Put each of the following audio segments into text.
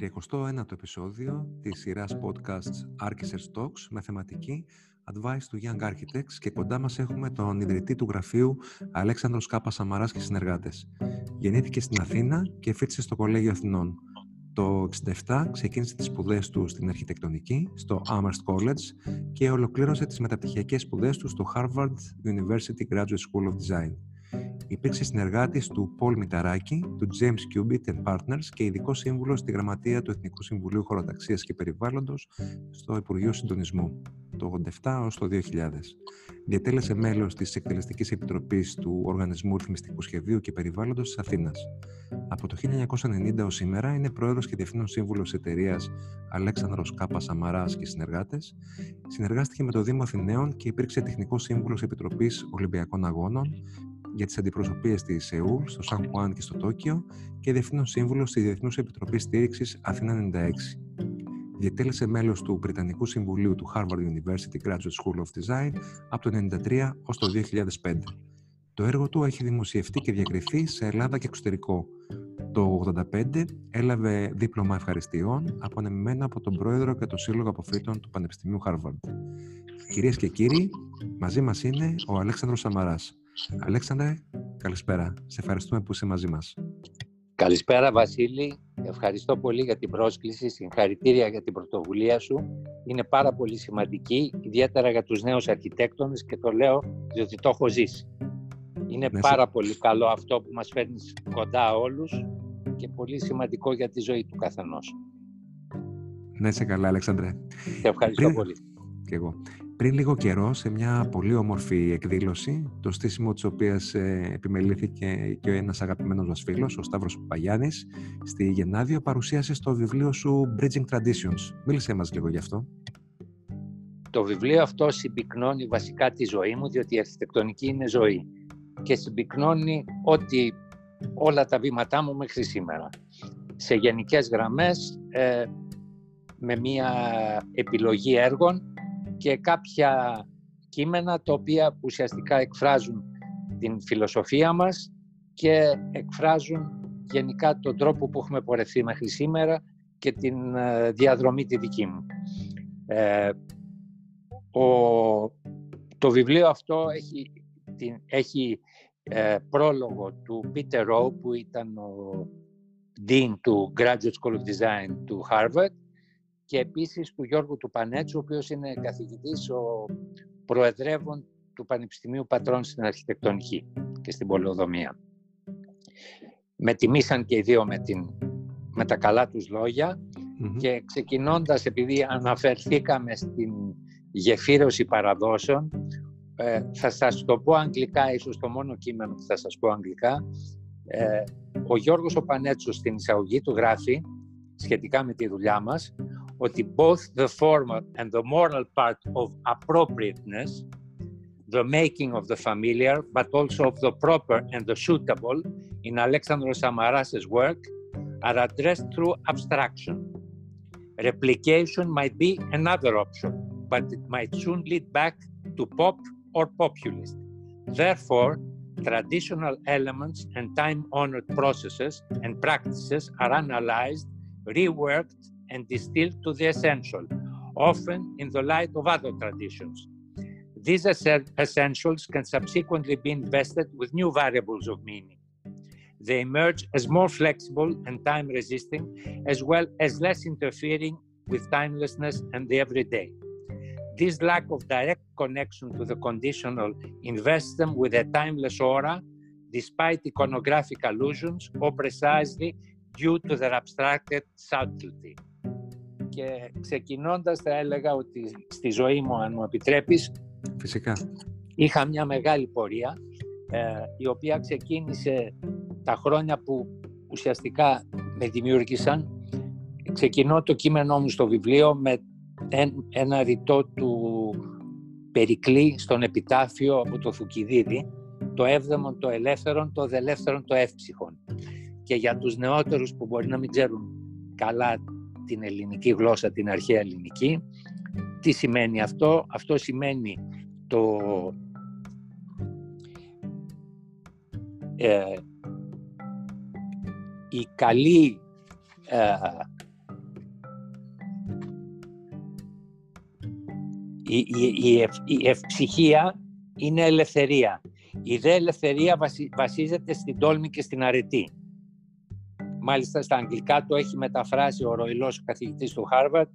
31ο επεισόδιο της σειράς podcasts Architects Talks με θεματική Advice to Young Architects και κοντά μας έχουμε τον ιδρυτή του γραφείου Αλέξανδρος Κάπας Σαμαράς και συνεργάτες. Γεννήθηκε στην Αθήνα και φίτησε στο Κολέγιο Αθηνών. Το 1967 ξεκίνησε τις σπουδές του στην αρχιτεκτονική στο Amherst College και ολοκλήρωσε τις μεταπτυχιακές σπουδές του στο Harvard University Graduate School of Design. Υπήρξε συνεργάτης του Paul Μηταράκη, του James Cubitt and Partners και ειδικό σύμβουλο στη γραμματεία του Εθνικού Συμβουλίου Χωροταξίας και Περιβάλλοντος στο Υπουργείο Συντονισμού το 87 ως το 2000. Διατέλεσε μέλος της Εκτελεστικής Επιτροπής του Οργανισμού Ρυθμιστικού Σχεδίου και Περιβάλλοντος της Αθήνας. Από το 1990 ως σήμερα είναι πρόεδρος και διευθύνων σύμβουλος εταιρείας Αλέξανδρος Κάπα Σαμαράς και συνεργάτες. Συνεργάστηκε με το Δήμο Αθηναίων και υπήρξε τεχνικός σύμβουλος Επιτροπής Ολυμπιακών Αγώνων, για τις αντιπροσωπείες στη Σεούλ, στο Σαν Χουάν και στο Τόκιο και διευθύνων σύμβουλο στη Διεθνούς Επιτροπής Στήριξης Αθήνα 96. Διετέλεσε μέλος του Βρετανικού Συμβουλίου του Harvard University Graduate School of Design από το 1993 ως το 2005. Το έργο του έχει δημοσιευτεί και διακριθεί σε Ελλάδα και εξωτερικό. Το 1985 έλαβε δίπλωμα ευχαριστειών απονεμημένο από τον Πρόεδρο και το Σύλλογο Αποφύτων του Πανεπιστημίου Harvard. Κυρίες και κύριοι, μαζί μας είναι ο Αλέξανδρος Σαμαράς. Αλέξανδρε, καλησπέρα. Σε ευχαριστούμε που είσαι μαζί μας. Καλησπέρα Βασίλη. Ευχαριστώ πολύ για την πρόσκληση. Συγχαρητήρια για την πρωτοβουλία σου. Είναι πάρα πολύ σημαντική, ιδιαίτερα για τους νέους αρχιτέκτονες και το λέω διότι το έχω ζήσει. Είναι ναι, πάρα πολύ καλό αυτό που μας φέρνεις κοντά όλους και πολύ σημαντικό για τη ζωή του καθενός. Ναι, είσαι καλά, Αλέξανδρε. Σε ευχαριστώ πολύ. Και εγώ πριν λίγο καιρό σε μια πολύ όμορφη εκδήλωση, το στήσιμο της οποίας ε, επιμελήθηκε και ένας αγαπημένος μας φίλος, ο Σταύρος Παγιάννης, στη Γενάδιο παρουσίασε στο βιβλίο σου Bridging Traditions. Μίλησέ μας λίγο γι' αυτό. Το βιβλίο αυτό συμπυκνώνει βασικά τη ζωή μου, διότι η αρχιτεκτονική είναι ζωή και συμπυκνώνει ότι όλα τα βήματά μου μέχρι σήμερα. Σε γενικές γραμμές, ε, με μια επιλογή έργων και κάποια κείμενα τα οποία ουσιαστικά εκφράζουν την φιλοσοφία μας και εκφράζουν γενικά τον τρόπο που έχουμε πορευθεί μέχρι σήμερα και την ε, διαδρομή τη δική μου. Ε, ο, το βιβλίο αυτό έχει, την, έχει ε, πρόλογο του Peter Rowe που ήταν ο Dean του Graduate School of Design του Harvard και επίσης του Γιώργου του Πανέτσου, ο οποίος είναι καθηγητής, ο προεδρεύων του Πανεπιστημίου Πατρών στην Αρχιτεκτονική και στην Πολεοδομία. Με τιμήσαν και οι δύο με, την, με τα καλά τους λογια και ξεκινώντας, επειδή αναφερθήκαμε στην γεφύρωση παραδόσεων, ε, θα σας το πω αγγλικά, ίσως το μόνο κείμενο που θα σας πω αγγλικά. Ε, ο Γιώργος ο Πανέτσος στην εισαγωγή του γράφει, σχετικά με τη δουλειά μας, but both the formal and the moral part of appropriateness, the making of the familiar, but also of the proper and the suitable in Alexandros Samaras's work, are addressed through abstraction. Replication might be another option, but it might soon lead back to pop or populist. Therefore, traditional elements and time honored processes and practices are analyzed, reworked, and distilled to the essential, often in the light of other traditions. These essentials can subsequently be invested with new variables of meaning. They emerge as more flexible and time resisting, as well as less interfering with timelessness and the everyday. This lack of direct connection to the conditional invests them with a timeless aura, despite iconographic allusions, or precisely due to their abstracted subtlety. Και ξεκινώντας θα έλεγα ότι στη ζωή μου, αν μου επιτρέπεις, Φυσικά. είχα μια μεγάλη πορεία ε, η οποία ξεκίνησε τα χρόνια που ουσιαστικά με δημιούργησαν. Ξεκινώ το κείμενό μου στο βιβλίο με ένα ρητό του Περικλή στον επιτάφιο από το Θουκυδίδη, το έβδομο το ελεύθερον, το δελεύθερον το εύψυχον. Και για τους νεότερους που μπορεί να μην ξέρουν καλά την ελληνική γλώσσα, την αρχαία ελληνική. Τι σημαίνει αυτό; Αυτό σημαίνει το ε, η καλή ε, η, η, η ευψυχία είναι ελευθερία. Η δε ελευθερία βασίζεται στην τόλμη και στην αρετή. Μάλιστα στα αγγλικά το έχει μεταφράσει ο ροηλός καθηγητής του Harvard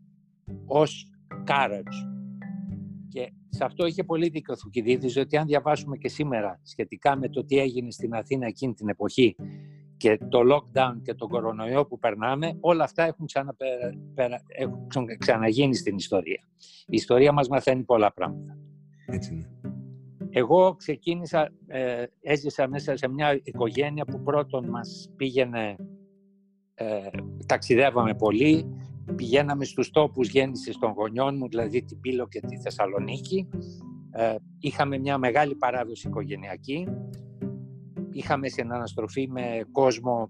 ως courage. Και σε αυτό είχε πολύ δίκιο ο Θουκυδίδης, διότι αν διαβάσουμε και σήμερα σχετικά με το τι έγινε στην Αθήνα εκείνη την εποχή και το lockdown και τον κορονοϊό που περνάμε, όλα αυτά έχουν, έχουν ξαναγίνει στην ιστορία. Η ιστορία μας μαθαίνει πολλά πράγματα. Έτσι είναι. Εγώ ξεκίνησα, ε, έζησα μέσα σε μια οικογένεια που πρώτον μας πήγαινε, ε, ταξιδεύαμε πολύ, πηγαίναμε στους τόπους γέννησης των γονιών μου, δηλαδή την Πύλο και τη Θεσσαλονίκη. Ε, είχαμε μια μεγάλη παράδοση οικογενειακή. Είχαμε συναναστροφή με κόσμο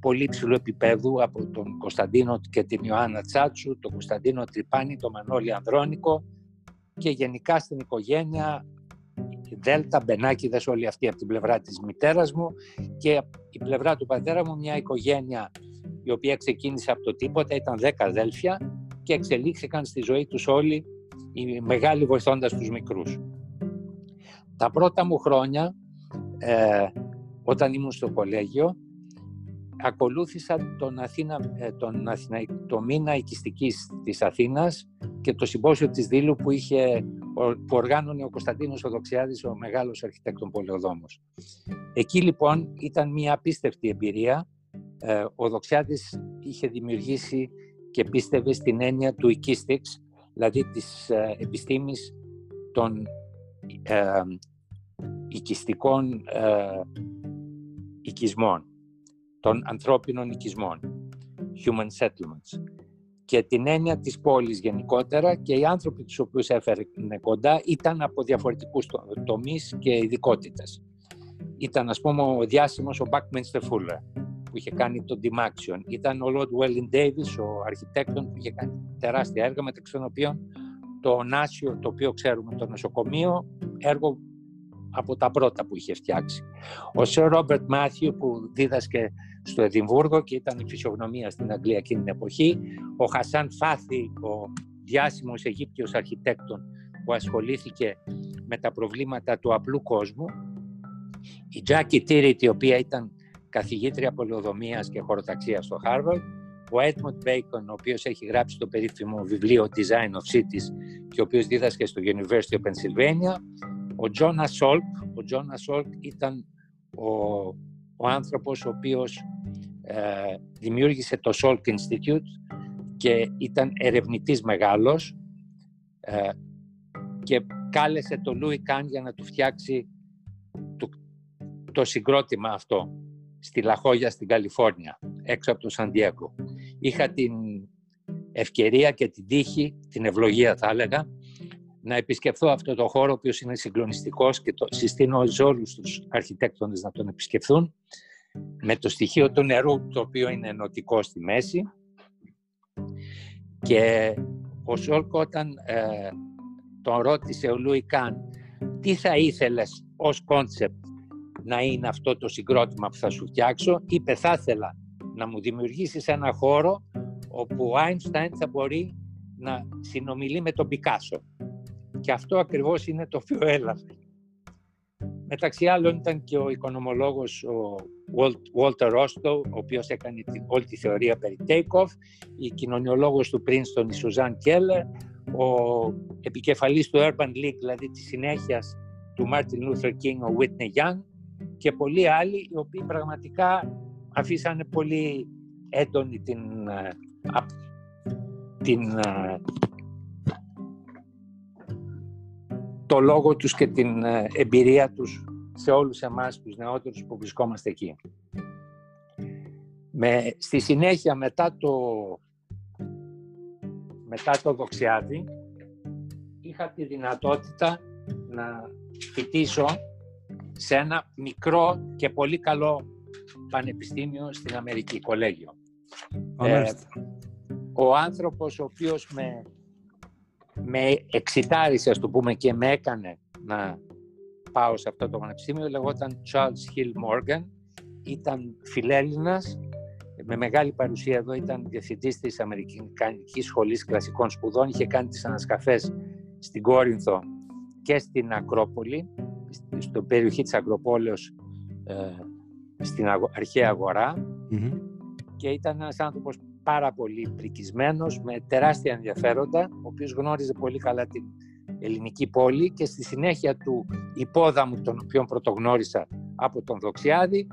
πολύ ψηλού επίπεδου από τον Κωνσταντίνο και την Ιωάννα Τσάτσου, τον Κωνσταντίνο Τρυπάνη, τον Μανώλη Ανδρώνικο και γενικά στην οικογένεια Δέλτα, Μπενάκηδες, όλοι αυτοί από την πλευρά της μητέρας μου και η πλευρά του πατέρα μου μια οικογένεια η οποία ξεκίνησε από το τίποτα, ήταν δέκα αδέλφια και εξελίχθηκαν στη ζωή τους όλοι οι μεγάλοι βοηθώντας τους μικρούς. Τα πρώτα μου χρόνια, ε, όταν ήμουν στο κολέγιο, ακολούθησα τον, Αθήνα, ε, τον Αθήνα, το μήνα οικιστικής της Αθήνας και το συμπόσιο της Δήλου που, είχε, που οργάνωνε ο Κωνσταντίνος Οδοξιάδης, ο μεγάλος αρχιτέκτον πολεοδόμος. Εκεί λοιπόν ήταν μια απίστευτη εμπειρία ε, ο Δοξιάδης είχε δημιουργήσει και πίστευε στην έννοια του οικίστηξ, δηλαδή της ε, επιστήμης των ε, οικιστικών οικισμών, των ανθρώπινων οικισμών, human settlements, και την έννοια της πόλης γενικότερα και οι άνθρωποι τους οποίους έφερε κοντά ήταν από διαφορετικούς τομείς και ειδικότητες. Ήταν, ας πούμε, ο διάσημος ο Buckminster Fuller, που είχε κάνει το Dimaxion. Ήταν ο Lord Wellin Davis, ο αρχιτέκτον που είχε κάνει τεράστια έργα μεταξύ των οποίων το Νάσιο, το οποίο ξέρουμε το νοσοκομείο, έργο από τα πρώτα που είχε φτιάξει. Ο Sir Robert Matthew που δίδασκε στο Εδιμβούργο και ήταν η φυσιογνωμία στην Αγγλία εκείνη την εποχή. Ο Χασάν Φάθη, ο διάσημος Αιγύπτιος αρχιτέκτον που ασχολήθηκε με τα προβλήματα του απλού κόσμου. Η Jackie Tiritt, η οποία ήταν καθηγήτρια πολεοδομίας και χωροταξίας στο Harvard, ο Edmund Bacon, ο οποίος έχει γράψει το περίφημο βιβλίο Design of Cities και ο οποίος δίδασκε στο University of Pennsylvania, ο Jonas Salk, ο Jonas Salk ήταν ο, ο άνθρωπος ο οποίος ε, δημιούργησε το Salk Institute και ήταν ερευνητής μεγάλος ε, και κάλεσε τον Louis Kahn για να του φτιάξει το, το συγκρότημα αυτό στη Λα Χόγια στην Καλιφόρνια, έξω από το Σαν Ντιέγκο. Είχα την ευκαιρία και την τύχη, την ευλογία θα έλεγα, να επισκεφθώ αυτό το χώρο, ο οποίος είναι συγκλονιστικός και το συστήνω σε όλους τους αρχιτέκτονες να τον επισκεφθούν, με το στοιχείο του νερού, το οποίο είναι ενωτικό στη μέση. Και ο Σολκ ο όταν ε, τον ρώτησε ο Λούι Καν τι θα ήθελες ως concept να είναι αυτό το συγκρότημα που θα σου φτιάξω. Είπε θα ήθελα να μου δημιουργήσεις ένα χώρο όπου ο Αϊνστάιν θα μπορεί να συνομιλεί με τον Πικάσο. Και αυτό ακριβώς είναι το οποίο έλαβε. Μεταξύ άλλων ήταν και ο οικονομολόγος ο Walter Rostow, ο οποίος έκανε όλη τη θεωρία περί take-off, η κοινωνιολόγος του Princeton, η Σουζάν Κέλλερ, ο επικεφαλής του Urban League, δηλαδή της συνέχειας του Martin Luther King, ο Whitney Young, και πολλοί άλλοι οι οποίοι πραγματικά αφήσανε πολύ έντονη την, ε, την το λόγο τους και την ε, εμπειρία τους σε όλους εμάς τους νεότερους που βρισκόμαστε εκεί. Με, στη συνέχεια μετά το, μετά το Δοξιάδη είχα τη δυνατότητα να φοιτήσω σε ένα μικρό και πολύ καλό πανεπιστήμιο στην Αμερική, κολέγιο. Ε, ο άνθρωπος ο οποίος με, με εξητάρισε, ας το πούμε, και με έκανε να πάω σε αυτό το πανεπιστήμιο, λεγόταν Charles Hill Morgan, ήταν φιλέλληνας, με μεγάλη παρουσία εδώ, ήταν διευθυντής της Αμερικανικής Σχολής Κλασικών Σπουδών, είχε κάνει τις ανασκαφές στην Κόρινθο και στην Ακρόπολη, στην περιοχή της Ακροπόλεως ε, στην αρχαία και ήταν ένας άνθρωπος πάρα πολύ πρικισμένος, με τεράστια ενδιαφέροντα, ο οποίος γνώριζε πολύ καλά την ελληνική πόλη και στη συνέχεια του υπόδαμου τον οποίο πρωτογνώρισα από τον Δοξιάδη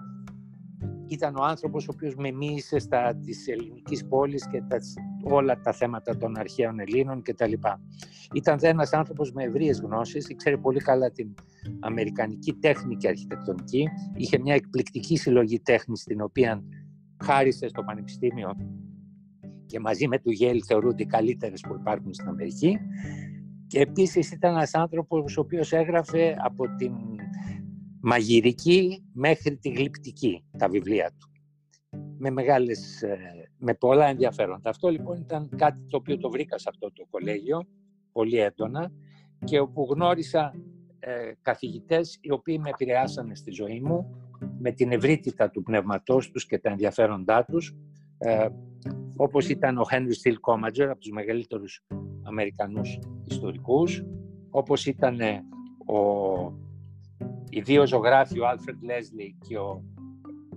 ήταν ο άνθρωπος ο οποίος με μίλησε στα της ελληνικής πόλης και τα, όλα τα θέματα των αρχαίων Ελλήνων κτλ. Ήταν ένας άνθρωπος με ευρείες γνώσεις, ήξερε πολύ καλά την αμερικανική τέχνη και αρχιτεκτονική, είχε μια εκπληκτική συλλογή τέχνης την οποία χάρισε στο Πανεπιστήμιο και μαζί με του Γέλ θεωρούνται οι καλύτερες που υπάρχουν στην Αμερική και επίσης ήταν ένας άνθρωπος ο οποίος έγραφε από την μαγειρική μέχρι τη γλυπτική τα βιβλία του. Με, μεγάλες, ε, με πολλά ενδιαφέροντα. Αυτό λοιπόν ήταν κάτι το οποίο το βρήκα σε αυτό το κολέγιο πολύ έντονα και όπου γνώρισα ε, καθηγητές οι οποίοι με επηρεάσανε στη ζωή μου με την ευρύτητα του πνευματός τους και τα ενδιαφέροντά τους ε, όπως ήταν ο Henry Steele Commager από τους μεγαλύτερους Αμερικανούς ιστορικούς. Όπως ήταν ο οι δύο ζωγράφοι, ο Άλφρεντ Λέσλι και ο,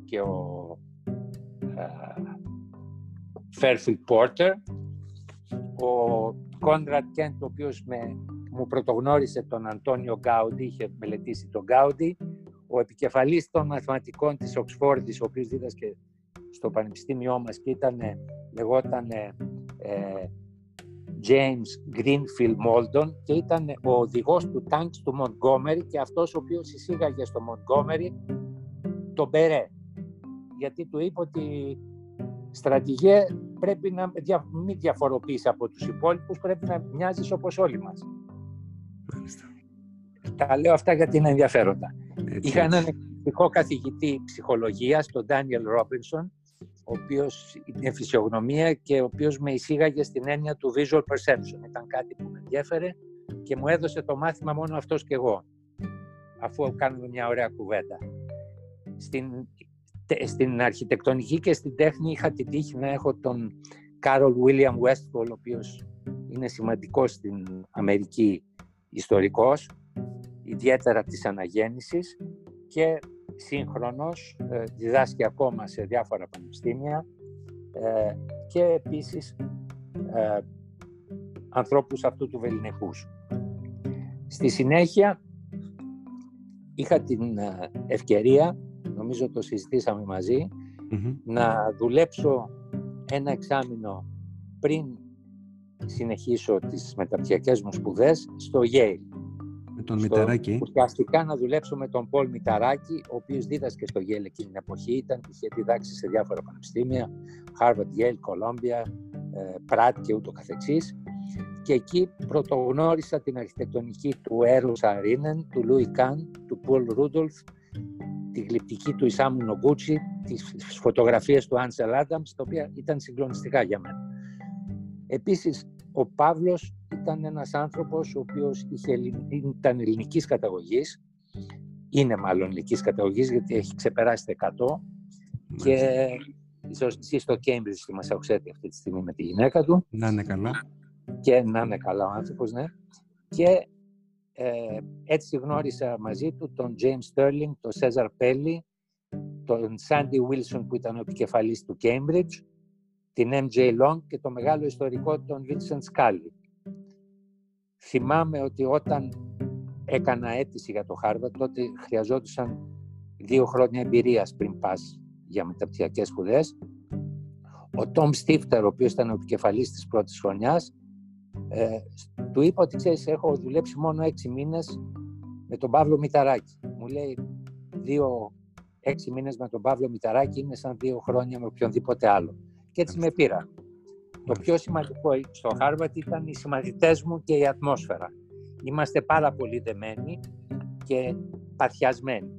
και ο Φέρφιλ Πόρτερ, ο Κόντρατ Κέντ, ο οποίος με, μου πρωτογνώρισε τον Αντώνιο Γκάουντι, είχε μελετήσει τον Γκάουντι, ο επικεφαλής των μαθηματικών της Οξφόρδης, ο οποίος δίδασκε στο πανεπιστήμιό μας και ήταν, λεγόταν ε, James Greenfield Moldon και ήταν ο οδηγός του τάγκ του Montgomery και αυτός ο οποίος εισήγαγε στο Montgomery τον Μπερέ. Γιατί του είπε ότι στρατηγέ πρέπει να μην διαφοροποιήσει από τους υπόλοιπους, πρέπει να μοιάζεις όπως όλοι μας. Μάλιστα. Τα λέω αυτά γιατί είναι ενδιαφέροντα. Είχα έναν εκπληκτικό καθηγητή ψυχολογίας, τον Daniel Robinson, ο οποίος είναι φυσιογνωμία και ο οποίος με εισήγαγε στην έννοια του visual perception. Ήταν κάτι που με ενδιέφερε και μου έδωσε το μάθημα μόνο αυτός και εγώ, αφού κάνουμε μια ωραία κουβέντα. Στην, στην αρχιτεκτονική και στην τέχνη είχα την τύχη να έχω τον Carol William Westfall, ο οποίος είναι σημαντικός στην Αμερική ιστορικός, ιδιαίτερα της αναγέννησης και σύγχρονος, ε, διδάσκει ακόμα σε διάφορα πανεπιστήμια ε, και επίσης ε, ανθρώπους αυτού του βεληνικούς. Στη συνέχεια είχα την ευκαιρία, νομίζω το συζητήσαμε να δουλέψω ένα εξάμεινο πριν συνεχίσω τις μεταπτυχιακές μου σπουδές στο Yale με τον Μηταράκη. Ουσιαστικά να δουλέψω με τον Πολ Μηταράκη, ο οποίος δίδασκε στο Yale εκείνη την εποχή. Ήταν, είχε διδάξει σε διάφορα πανεπιστήμια, Harvard, Yale, Columbia, Pratt και ούτω καθεξής. Και εκεί πρωτογνώρισα την αρχιτεκτονική του Έρου Σαρίνεν, του Λούι Καν, του Πολ Ρούντολφ, τη γλυπτική του Ισάμου Νομπούτσι, τις φωτογραφίες του Άνσελ Άνταμς, τα οποία ήταν συγκλονιστικά για μένα. Επίσης, ο Παύλος ήταν ένας άνθρωπος ο οποίος είχε, ήταν ελληνικής καταγωγής, είναι μάλλον ελληνικής καταγωγής γιατί έχει ξεπεράσει τα 100 και ζει στο Cambridge στη Μασαουξέτη αυτή τη στιγμή με τη γυναίκα του. Να είναι καλά. Και να είναι καλά ο άνθρωπος, ναι. Και ε, έτσι γνώρισα μαζί του τον James Sterling, τον Cesar Pelli, τον Sandy Wilson που ήταν ο επικεφαλής του Cambridge, την MJ Long και το μεγάλο ιστορικό τον Vincent Scully. Θυμάμαι ότι όταν έκανα αίτηση για το Harvard, τότε χρειαζόντουσαν δύο χρόνια εμπειρίας πριν πας για μεταπτυχιακές σπουδές. Ο Τόμ Στίφτερ, ο οποίος ήταν ο επικεφαλής της πρώτης χρονιάς, ε, του είπα ότι ξέρεις, έχω δουλέψει μόνο έξι μήνες με τον Παύλο Μηταράκη. Μου λέει, δύο, έξι μήνες με τον Παύλο Μηταράκη είναι σαν δύο χρόνια με οποιονδήποτε άλλο. Και έτσι με πήρα. Το πιο σημαντικό στο Harvard ήταν οι συμμαθητές μου και η ατμόσφαιρα. Είμαστε πάρα πολύ δεμένοι και παθιασμένοι.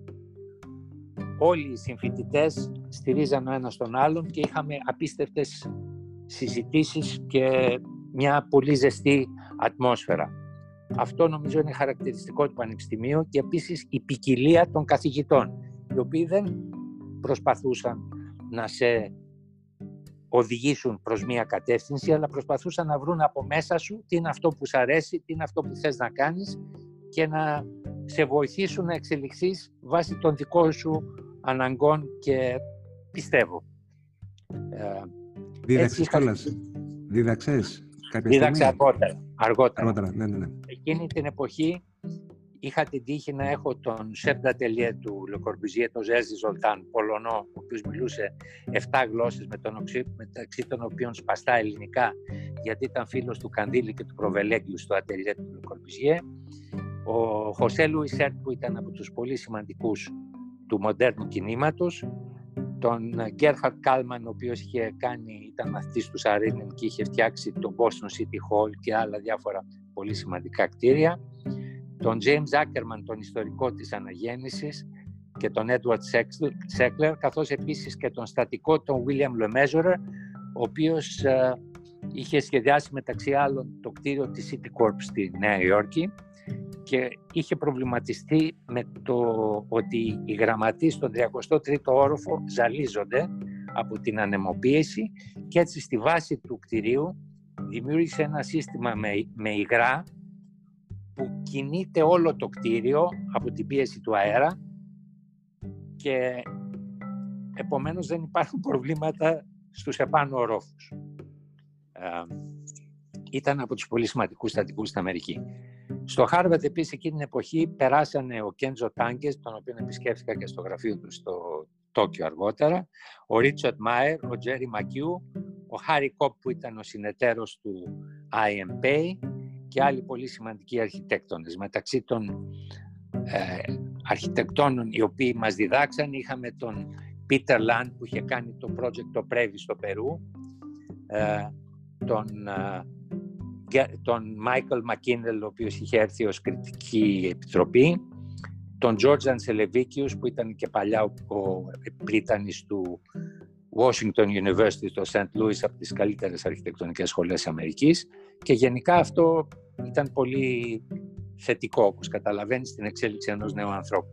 Όλοι οι συμφοιτητές στηρίζαν ο ένας τον άλλον και είχαμε απίστευτες συζητήσεις και μια πολύ ζεστή ατμόσφαιρα. Αυτό νομίζω είναι χαρακτηριστικό του Πανεπιστημίου και επίσης η ποικιλία των καθηγητών, οι οποίοι δεν προσπαθούσαν να σε οδηγήσουν προς μία κατεύθυνση, αλλά προσπαθούσαν να βρουν από μέσα σου τι είναι αυτό που σου αρέσει, τι είναι αυτό που θες να κάνεις και να σε βοηθήσουν να εξελιχθείς βάσει των δικών σου αναγκών και πιστεύω. Ε, Δίδαξες κιόλας; Δίδαξες κάποια Δίδαξε αργότερα. αργότερα. αργότερα. Ναι, ναι, ναι. Εκείνη την εποχή είχα την τύχη να έχω τον chef d'atelier του Λε Κορμπιζιέ, τον Γέζι Σολτάν, Πολωνό, ο οποίος μιλούσε 7 γλώσσες με τον, μεταξύ των οποίων σπαστά ελληνικά, γιατί ήταν φίλος του Κανδύλη και του Προβελέγγιου στο ατελιέ του Λε Κορμπιζιέ. Ο Χοσέ Λουίς Σερτ που ήταν από τους πολύ σημαντικούς του μοντέρνου κινήματος, τον Γκέρχαρντ Κάλμαν, ο οποίος είχε κάνει, ήταν μαθητής του Σαρίνεν και είχε φτιάξει το Boston City Hall και άλλα διάφορα πολύ σημαντικά κτίρια, τον James Ackerman, τον ιστορικό της αναγέννησης και τον Edward Seckler, καθώς επίσης και τον στατικό τον William Lemessurier, ο οποίος ε, είχε σχεδιάσει μεταξύ άλλων το κτίριο της City Corp στη Νέα Υόρκη και είχε προβληματιστεί με το ότι οι γραμματείς στον 33ο όροφο ζαλίζονται από την ανεμοποίηση και έτσι στη βάση του κτηρίου δημιούργησε ένα σύστημα με, με υγρά που κινείται όλο το κτίριο από την πίεση του αέρα και επομένως δεν υπάρχουν προβλήματα στους επάνω ορόφους. Ε, ήταν από τους πολύ σημαντικούς στατικούς στην Αμερική. Στο Χάρβατ επίσης εκείνη την εποχή περάσανε ο Κέντζο Τάγκες, τον οποίο επισκέφθηκα και στο γραφείο του στο Τόκιο αργότερα, ο Ρίτσαρντ Μάιερ, ο Τζέρι Μακιού, ο Χάρι Κομπ που ήταν ο συνεταίρος του IMP και άλλοι πολύ σημαντικοί αρχιτέκτονες. Μεταξύ των ε, αρχιτεκτόνων οι οποίοι μας διδάξαν είχαμε τον Πίτερ Λαντ που είχε κάνει το project το Πρέβι στο Περού, ε, τον ε, τον Μάικλ Μακίνελ, ο οποίος είχε έρθει ως κριτική επιτροπή, τον George Ανσελεβίκιους, που ήταν και παλιά ο πρίτανης του Washington University στο St. Louis, από τις καλύτερες αρχιτεκτονικές σχολές Αμερικής και γενικά αυτό ήταν πολύ θετικό, όπως καταλαβαίνεις, στην εξέλιξη ενός νέου ανθρώπου.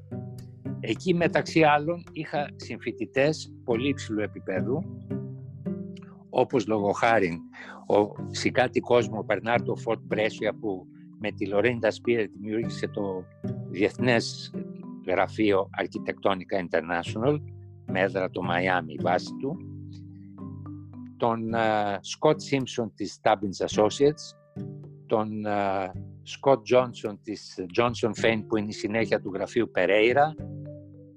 Εκεί μεταξύ άλλων είχα συμφοιτητές πολύ υψηλού επίπεδου, όπως λόγω χάρη ο Σικάτι Κόσμο, ο Περνάρτο Φορτ Μπρέσια που με τη Λορέντα Σπίρε δημιούργησε το Διεθνές Γραφείο Αρχιτεκτόνικα International με έδρα το Μαϊάμι βάση του τον Σκοτ uh, Σίμψον της Stubbins Associates τον Σκοτ uh, Τζόνσον της Johnson Fein που είναι η συνέχεια του γραφείου Pereira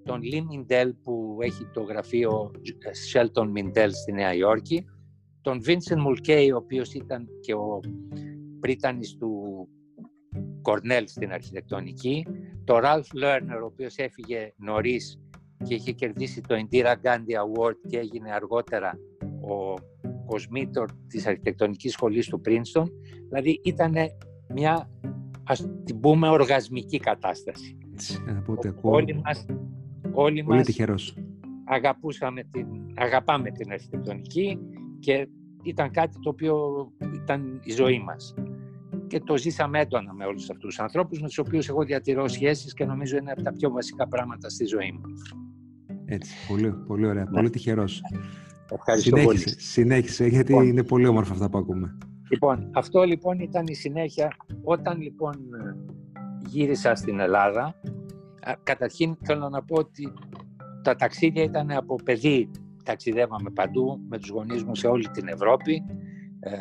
τον Λί Μιντέλ που έχει το γραφείο Shelton Mindell στη Νέα Υόρκη τον Vincent Mulcahy, ο οποίος ήταν και ο πρίτανης του Κορνέλ στην αρχιτεκτονική, τον Ralph Lerner, ο οποίος έφυγε νωρίς και είχε κερδίσει το Indira Gandhi Award και έγινε αργότερα ο κοσμήτορ της αρχιτεκτονικής σχολής του Princeton. Δηλαδή ήταν μια, ας την πούμε, οργασμική κατάσταση. Οπότε, όλοι μας, όλοι Πολύ μας τυχερός. αγαπούσαμε την, αγαπάμε την αρχιτεκτονική και ήταν κάτι το οποίο ήταν η ζωή μας. Και το ζήσαμε έντονα με όλους αυτούς τους ανθρώπους με τους οποίους εγώ διατηρώ σχέσεις και νομίζω είναι από τα πιο βασικά πράγματα στη ζωή μου. Έτσι, πολύ, πολύ ωραία, ναι. πολύ τυχερός. Ευχαριστώ συνέχισε, πολύ. Συνέχισε, γιατί λοιπόν, είναι πολύ όμορφα αυτά που ακούμε. Λοιπόν, αυτό λοιπόν ήταν η συνέχεια. Όταν λοιπόν γύρισα στην Ελλάδα, καταρχήν θέλω να πω ότι τα ταξίδια ήταν από παιδί ταξιδεύαμε παντού με τους γονείς μου σε όλη την Ευρώπη. Ε,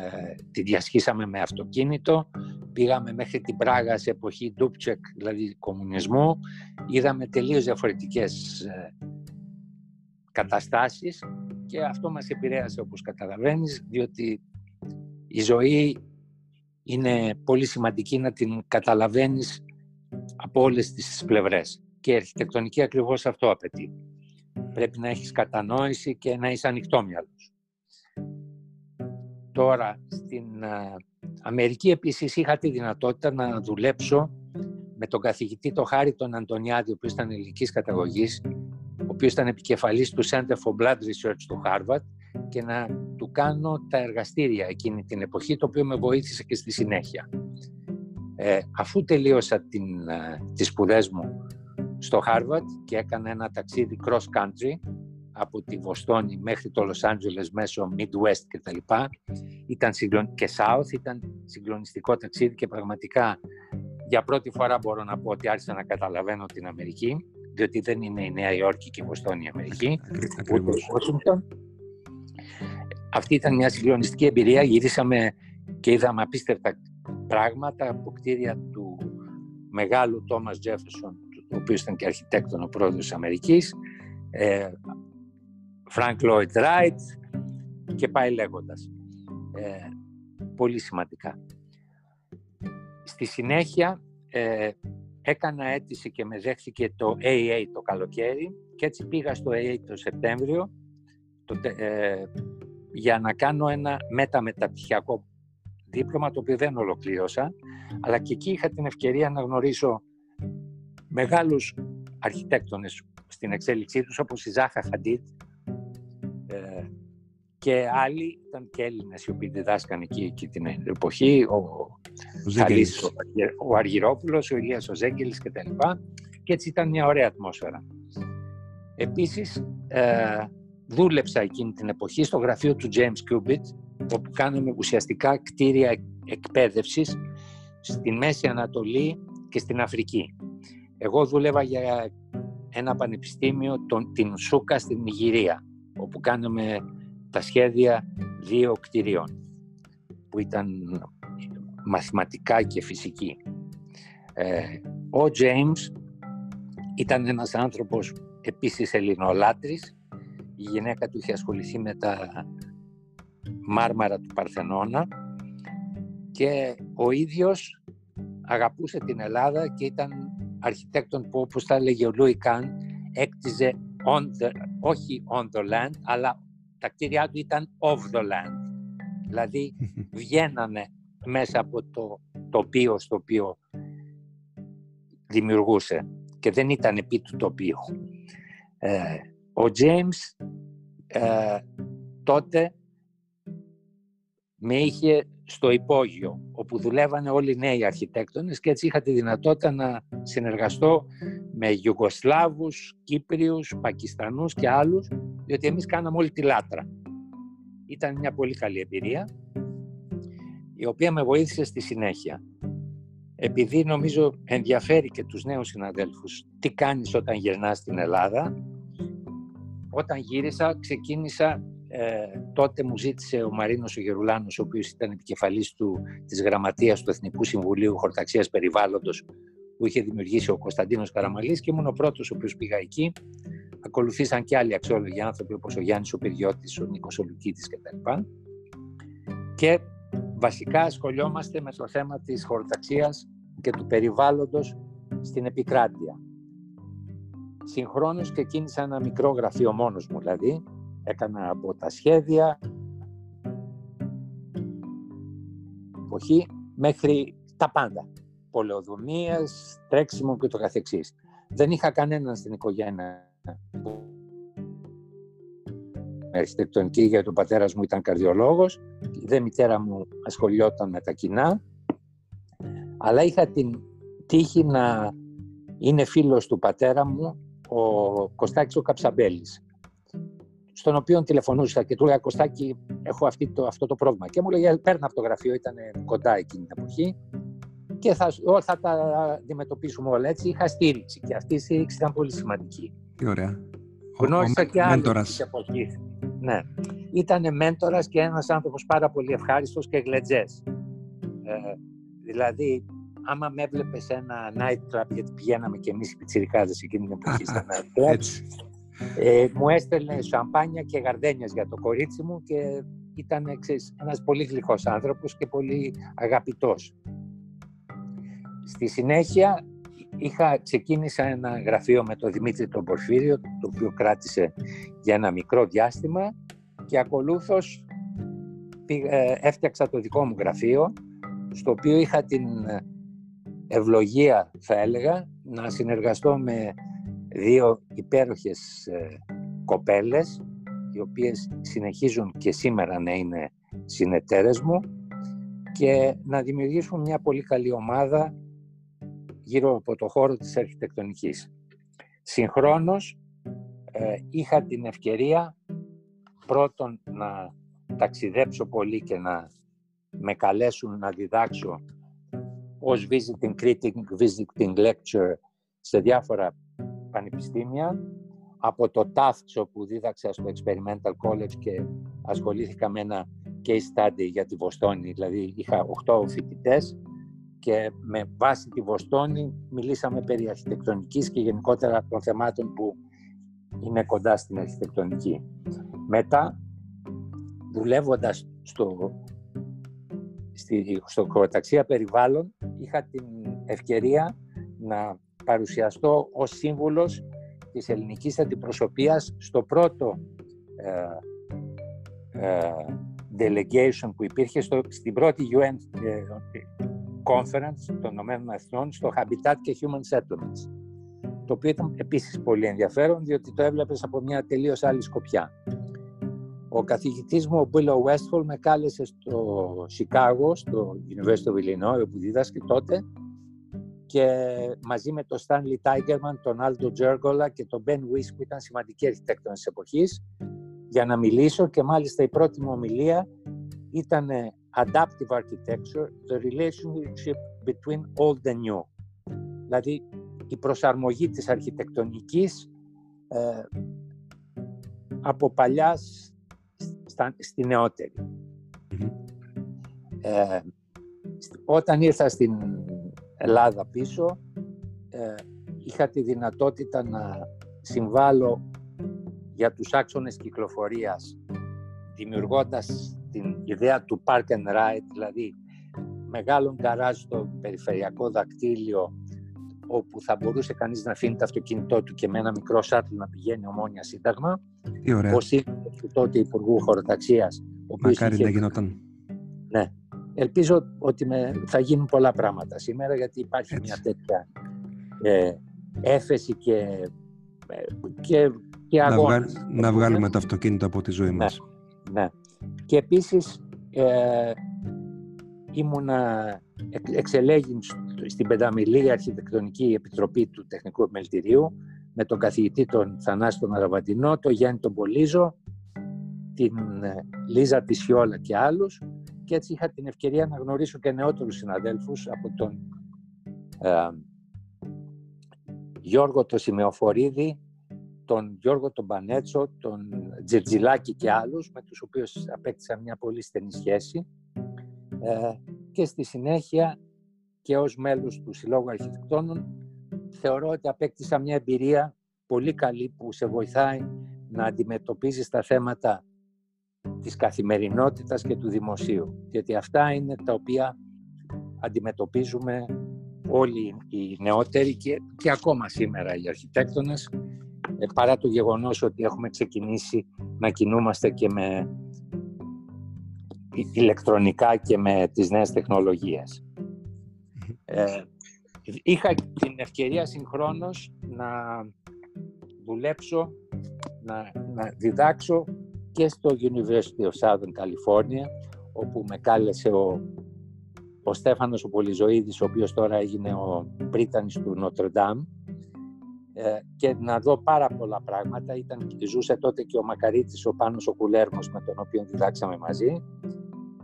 τη διασχίσαμε με αυτοκίνητο. Πήγαμε μέχρι την Πράγα σε εποχή Ντούπτσεκ, δηλαδή κομμουνισμού. Είδαμε τελείως διαφορετικές ε, καταστάσεις και αυτό μας επηρέασε όπως καταλαβαίνεις, διότι η ζωή είναι πολύ σημαντική να την καταλαβαίνεις από όλες τις πλευρές. Και η αρχιτεκτονική ακριβώς αυτό απαιτεί. Πρέπει να έχεις κατανόηση και να είσαι ανοιχτόμυαλος. Τώρα, στην Αμερική επίσης είχα τη δυνατότητα να δουλέψω με τον καθηγητή το Χάρη τον Αντωνιάδη, ο οποίος ήταν ελληνικής καταγωγής, ο οποίος ήταν επικεφαλής του Center for Blood Research του Harvard και να του κάνω τα εργαστήρια εκείνη την εποχή, το οποίο με βοήθησε και στη συνέχεια. Ε, αφού τελείωσα την, τις σπουδές μου στο Harvard και έκανα ένα ταξίδι cross country από τη Βοστόνη μέχρι το Λος Άντζελες μέσω Midwest και τα λοιπά ήταν συγκλον... και South ήταν συγκλονιστικό ταξίδι και πραγματικά για πρώτη φορά μπορώ να πω ότι άρχισα να καταλαβαίνω την Αμερική διότι δεν είναι η Νέα Υόρκη και η Βοστόνη η Αμερική ούτε η Αυτή ήταν μια συγκλονιστική εμπειρία. Γυρίσαμε και είδαμε απίστευτα πράγματα από κτίρια του μεγάλου Τόμας Τζέφερσον, ο οποίος ήταν και αρχιτέκτον ο πρόεδρος της Αμερικής, ε, Frank Lloyd Wright και πάει λέγοντας. Ε, πολύ σημαντικά. Στη συνέχεια ε, έκανα αίτηση και με δέχθηκε το AA το καλοκαίρι και έτσι πήγα στο AA το Σεπτέμβριο το, ε, για να κάνω ένα μεταμεταπτυχιακό δίπλωμα το οποίο δεν ολοκλήρωσα αλλά και εκεί είχα την ευκαιρία να γνωρίσω μεγάλους αρχιτέκτονες στην εξέλιξή τους όπως η Ζάχα Χαντίτ ε, και άλλοι ήταν και Έλληνες οι οποίοι διδάσκαν εκεί, εκεί την εποχή ο, ο, ο, Αργυρόπουλος, ο Ηλίας ο Ζέγγελης και τα λοιπά και έτσι ήταν μια ωραία ατμόσφαιρα. Επίσης ε, δούλεψα εκείνη την εποχή στο γραφείο του James Cubitt όπου κάναμε ουσιαστικά κτίρια εκπαίδευσης στη Μέση Ανατολή και στην Αφρική. Εγώ δούλευα για ένα πανεπιστήμιο, τον, την Σούκα στην Νιγηρία, όπου κάναμε τα σχέδια δύο κτηρίων, που ήταν μαθηματικά και φυσική. Ε, ο Τζέιμς ήταν ένας άνθρωπος επίσης ελληνολάτρης. Η γυναίκα του είχε ασχοληθεί με τα μάρμαρα του Παρθενώνα και ο ίδιος αγαπούσε την Ελλάδα και ήταν αρχιτέκτον που όπως τα έλεγε ο Λούι Καν έκτιζε on the, όχι on the land αλλά τα κτίρια του ήταν off the land δηλαδή βγαίνανε μέσα από το τοπίο στο οποίο δημιουργούσε και δεν ήταν επί του τοπίου. Ε, ο James ε, τότε με είχε στο υπόγειο, όπου δουλεύανε όλοι οι νέοι αρχιτέκτονες και έτσι είχα τη δυνατότητα να συνεργαστώ με Ιουγκοσλάβους, Κύπριους, Πακιστανούς και άλλους, διότι εμείς κάναμε όλη τη λάτρα. Ήταν μια πολύ καλή εμπειρία, η οποία με βοήθησε στη συνέχεια. Επειδή νομίζω ενδιαφέρει και τους νέους συναδέλφους τι κάνεις όταν γυρνάς στην Ελλάδα, όταν γύρισα ξεκίνησα ε, τότε μου ζήτησε ο Μαρίνος ο Γερουλάνος, ο οποίος ήταν επικεφαλής του, της γραμματείας του Εθνικού Συμβουλίου Χορταξίας Περιβάλλοντος που είχε δημιουργήσει ο Κωνσταντίνος Καραμαλής και ήμουν ο πρώτος ο οποίος πήγα εκεί. Ακολουθήσαν και άλλοι αξιόλογοι άνθρωποι όπως ο Γιάννης ο Πυριώτης, ο Νίκος ο Λουκίτης κτλ. Και βασικά ασχολιόμαστε με το θέμα της χωροταξίας και του περιβάλλοντος στην επικράτεια. Συγχρόνως και κίνησα ένα μικρό γραφείο μόνος μου δηλαδή, έκανα από τα σχέδια. Εποχή μέχρι τα πάντα. Πολεοδομίες, τρέξιμο και το καθεξής. Δεν είχα κανέναν στην οικογένεια. Αρχιτεκτονική γιατί ο πατέρας μου ήταν καρδιολόγος, η δε μητέρα μου ασχολιόταν με τα κοινά, αλλά είχα την τύχη να είναι φίλος του πατέρα μου ο Κωστάκης ο Καψαμπέλης, στον οποίο τηλεφωνούσα και του έλεγα Κωστάκη, έχω αυτή το, αυτό το πρόβλημα. Και μου λέγε Παίρνω από το γραφείο, ήταν κοντά εκείνη την εποχή και θα, θα τα αντιμετωπίσουμε όλα έτσι. Είχα στήριξη και αυτή η στήριξη ήταν πολύ σημαντική. Τι ωραία. Γνώρισα και άλλους εποχή. Ναι. Ήταν μέντορας και ένας άνθρωπος πάρα πολύ ευχάριστος και γλετζές. Ε, δηλαδή, άμα με έβλεπες σε ένα night club, γιατί πηγαίναμε και εμείς οι πιτσιρικάδες εκείνη την εποχή στα night club, ε, μου έστελνε σαμπάνια και γαρδένιες για το κορίτσι μου και ήταν ξέρεις, ένας πολύ γλυκός άνθρωπος και πολύ αγαπητός. Στη συνέχεια είχα, ξεκίνησα ένα γραφείο με τον Δημήτρη τον Πορφύριο, το οποίο κράτησε για ένα μικρό διάστημα και ακολούθως ε, έφτιαξα το δικό μου γραφείο, στο οποίο είχα την ευλογία, θα έλεγα, να συνεργαστώ με δύο υπέροχες ε, κοπέλες οι οποίες συνεχίζουν και σήμερα να είναι συνεταίρες μου και να δημιουργήσουν μια πολύ καλή ομάδα γύρω από το χώρο της αρχιτεκτονικής. Συγχρόνως ε, είχα την ευκαιρία πρώτον να ταξιδέψω πολύ και να με καλέσουν να διδάξω ως visiting critic, visiting lecture σε διάφορα πανεπιστήμια. Από το Tufts όπου δίδαξα στο Experimental College και ασχολήθηκα με ένα case study για τη Βοστόνη, δηλαδή είχα 8 φοιτητές και με βάση τη Βοστόνη μιλήσαμε περί αρχιτεκτονικής και γενικότερα των θεμάτων που είναι κοντά στην αρχιτεκτονική. Μετά, δουλεύοντας στο, στη, στο χωροταξία περιβάλλον, είχα την ευκαιρία να παρουσιαστώ ως σύμβουλος της ελληνικής αντιπροσωπείας στο πρώτο ε, ε, delegation που υπήρχε στο, στην πρώτη UN ε, Conference των Ηνωμένων Εθνών στο Habitat και Human Settlements το οποίο ήταν επίσης πολύ ενδιαφέρον διότι το έβλεπες από μια τελείως άλλη σκοπιά. Ο καθηγητής μου, ο Willow Westfall, με κάλεσε στο Σικάγο, στο University of Illinois, όπου δίδασκε τότε, και μαζί με τον Stanley Tigerman, τον Aldo Τζέργολα και τον Ben Weiss, που ήταν σημαντικοί αρχιτέκτονες της εποχής, για να μιλήσω και μάλιστα η πρώτη μου ομιλία ήταν Adaptive Architecture, the relationship between old and new. Δηλαδή, η προσαρμογή της αρχιτεκτονικής ε, από παλιά στη νεότερη. Ε, όταν ήρθα στην Ελλάδα πίσω, ε, είχα τη δυνατότητα να συμβάλλω για τους άξονες κυκλοφορίας, δημιουργώντας την ιδέα του Park and Ride, δηλαδή μεγάλων γκαράζ στο περιφερειακό δακτύλιο όπου θα μπορούσε κανείς να αφήνει το αυτοκίνητό του και με ένα μικρό σάτλ να πηγαίνει ομόνια σύνταγμα. Τι ωραία. Ως του τότε Υπουργού Χωροταξίας. Μακάρι είχε... να γινόταν. Ναι. Ελπίζω ότι με... θα γίνουν πολλά πράγματα σήμερα γιατί υπάρχει μια τέτοια ε, έφεση και, ε, και, και αγώνα. Να, να βγάλουμε το αυτοκίνητο από τη ζωή ναι, μας. Ναι. Και επίσης ε, ήμουνα εξελέγει στην Πενταμιλή Αρχιτεκτονική Επιτροπή του Τεχνικού Επιμελητηρίου με τον καθηγητή τον Θανάση τον Αραβαντινό, τον Γιάννη τον Πολίζο, την ε, Λίζα Τισιόλα και άλλους και έτσι είχα την ευκαιρία να γνωρίσω και νεότερους συναδέλφους από τον ε, Γιώργο τον Σημεοφορίδη, τον Γιώργο τον Πανέτσο, τον Τζετζιλάκη και άλλους με τους οποίους απέκτησα μια πολύ στενή σχέση ε, και στη συνέχεια και ως μέλος του Συλλόγου Αρχιτεκτόνων θεωρώ ότι απέκτησα μια εμπειρία πολύ καλή που σε βοηθάει να αντιμετωπίζεις τα θέματα της καθημερινότητας και του δημοσίου. Γιατί αυτά είναι τα οποία αντιμετωπίζουμε όλοι οι νεότεροι και, και ακόμα σήμερα οι αρχιτέκτονες ε, παρά το γεγονός ότι έχουμε ξεκινήσει να κινούμαστε και με ηλεκτρονικά και με τις νέες τεχνολογίες. Ε, είχα την ευκαιρία συγχρόνως να δουλέψω, να, να διδάξω και στο University of Southern California, όπου με κάλεσε ο, ο Στέφανος ο Πολυζωίδης, ο οποίος τώρα έγινε ο πρίτανης του Notre Dame, ε, και να δω πάρα πολλά πράγματα. Ήταν, ζούσε τότε και ο Μακαρίτης, ο Πάνος ο Κουλέρμος, με τον οποίο διδάξαμε μαζί.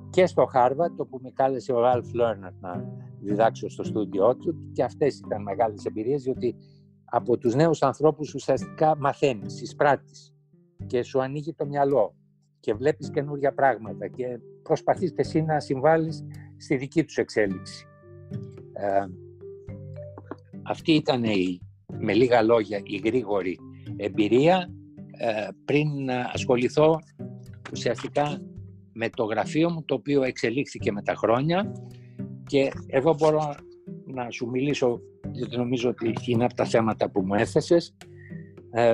Και στο Harvard, όπου με κάλεσε ο Ralph Lerner να διδάξω στο στούντιό του. Και αυτές ήταν μεγάλες εμπειρίες, διότι από τους νέους ανθρώπους ουσιαστικά μαθαίνεις, εισπράττεις και σου ανοίγει το μυαλό και βλέπεις καινούργια πράγματα και προσπαθείς και εσύ να συμβάλλεις στη δική τους εξέλιξη. Ε, αυτή ήταν η, με λίγα λόγια η γρήγορη εμπειρία. Ε, πριν ασχοληθώ ουσιαστικά με το γραφείο μου, το οποίο εξελίχθηκε με τα χρόνια και εδώ μπορώ να σου μιλήσω, γιατί νομίζω ότι είναι από τα θέματα που μου έθεσες, ε,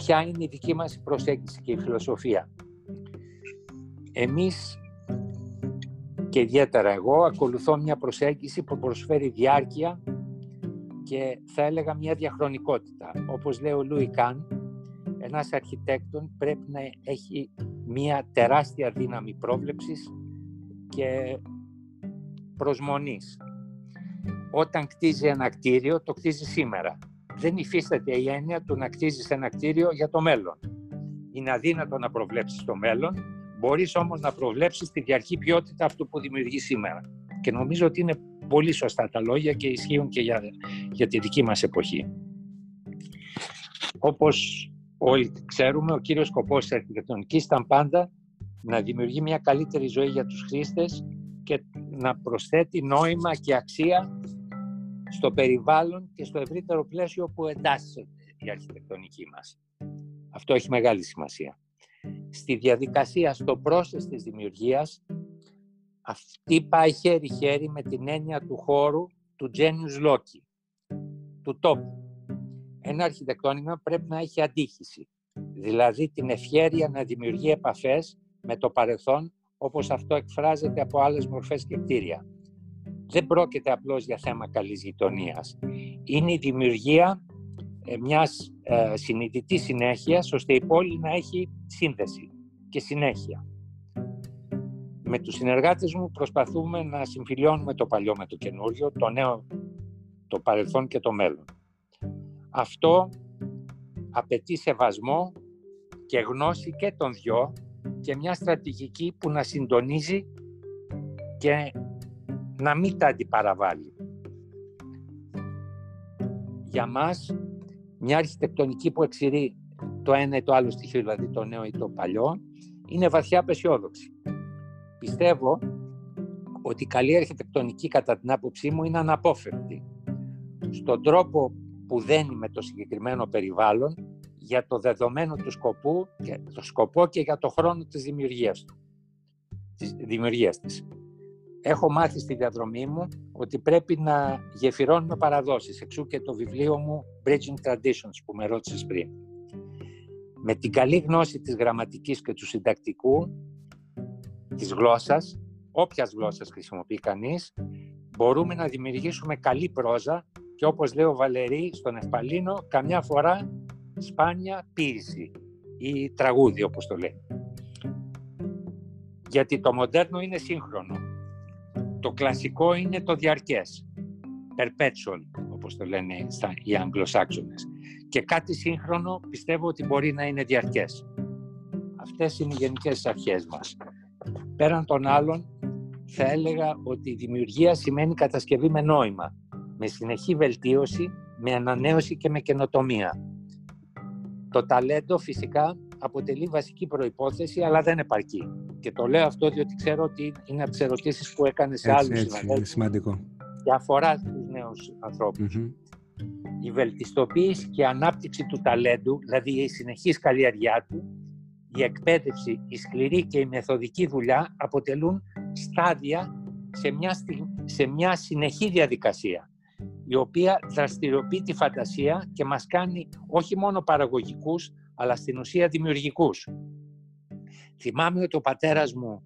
ποια είναι η δική μας προσέγγιση και η φιλοσοφία. Εμείς και ιδιαίτερα εγώ ακολουθώ μια προσέγγιση που προσφέρει διάρκεια και θα έλεγα μια διαχρονικότητα. Όπως λέει ο Λούι Καν, ένας αρχιτέκτον πρέπει να έχει μια τεράστια δύναμη πρόβλεψης και προσμονής. Όταν κτίζει ένα κτίριο, το κτίζει σήμερα. Δεν υφίσταται η έννοια του να κτίζεις ένα κτίριο για το μέλλον. Είναι αδύνατο να προβλέψεις το μέλλον, μπορείς όμως να προβλέψεις τη διαρκή ποιότητα αυτού που δημιουργείς σήμερα. Και νομίζω ότι είναι πολύ σωστά τα λόγια και ισχύουν και για, για τη δική μας εποχή. Όπως όλοι ξέρουμε, ο κύριος σκοπός της αρχιτεκτονικής ήταν πάντα να δημιουργεί μια καλύτερη ζωή για τους χρήστες και να προσθέτει νόημα και αξία στο περιβάλλον και στο ευρύτερο πλαίσιο που εντάσσεται η αρχιτεκτονική μας. Αυτό έχει μεγάλη σημασία. Στη διαδικασία, στο process της δημιουργίας, αυτή πάει χέρι-χέρι με την έννοια του χώρου του genius loci, του τόπου. Ένα αρχιτεκτόνημα πρέπει να έχει αντίχηση, δηλαδή την ευχέρεια να δημιουργεί επαφές με το παρελθόν όπως αυτό εκφράζεται από άλλες μορφές και κτίρια. Δεν πρόκειται απλώς για θέμα καλής γειτονίας. Είναι η δημιουργία ε, μιας ε, συνειδητής συνέχειας, ώστε η πόλη να έχει σύνδεση και συνέχεια. Με τους συνεργάτες μου προσπαθούμε να συμφιλιώνουμε το παλιό με το καινούριο, το νέο, το παρελθόν και το μέλλον. Αυτό απαιτεί σεβασμό και γνώση και των δυο και μια στρατηγική που να συντονίζει και να μην τα αντιπαραβάλει. Για μας, μια αρχιτεκτονική που εξηρεί το ένα ή το άλλο στοιχείο, δηλαδή το νέο ή το παλιό, είναι βαθιά απεσιόδοξη. Πιστεύω ότι η καλή αρχιτεκτονική κατά την άποψή μου είναι αναπόφευκτη. Στον τρόπο που δένει με το συγκεκριμένο περιβάλλον για το δεδομένο του σκοπού, και το σκοπό και για το χρόνο της δημιουργίας, του, της δημιουργίας της. Έχω μάθει στη διαδρομή μου ότι πρέπει να γεφυρώνουμε παραδόσεις, εξού και το βιβλίο μου Bridging Traditions που με ρώτησες πριν. Με την καλή γνώση της γραμματικής και του συντακτικού, της γλώσσας, όποιας γλώσσας χρησιμοποιεί κανείς, μπορούμε να δημιουργήσουμε καλή πρόζα και όπως λέει ο Βαλερή στον Ευπαλίνο, καμιά φορά σπάνια ποίηση ή τραγούδι όπως το λέει. Γιατί το μοντέρνο είναι σύγχρονο. Το κλασικό είναι το διαρκές. Perpetual, όπως το λένε στα, οι Αγγλοσάξονες. Και κάτι σύγχρονο πιστεύω ότι μπορεί να είναι διαρκές. Αυτές είναι οι γενικές αρχές μας. Πέραν των άλλων, θα έλεγα ότι η δημιουργία σημαίνει κατασκευή με νόημα, με συνεχή βελτίωση, με ανανέωση και με καινοτομία. Το ταλέντο φυσικά αποτελεί βασική προϋπόθεση, αλλά δεν επαρκεί. Και το λέω αυτό διότι ξέρω ότι είναι από τις ερωτήσεις που έκανε σε άλλους συναδέλφους. Είναι σημαντικό. Και αφορά του νέους ανθρώπους. Η βελτιστοποίηση και η ανάπτυξη του ταλέντου, δηλαδή η συνεχής καλλιεργιά του, η εκπαίδευση, η σκληρή και η μεθοδική δουλειά αποτελούν στάδια σε μια, σε μια συνεχή διαδικασία η οποία δραστηριοποιεί τη φαντασία και μας κάνει όχι μόνο παραγωγικούς, αλλά στην ουσία δημιουργικούς. Θυμάμαι ότι ο πατέρας μου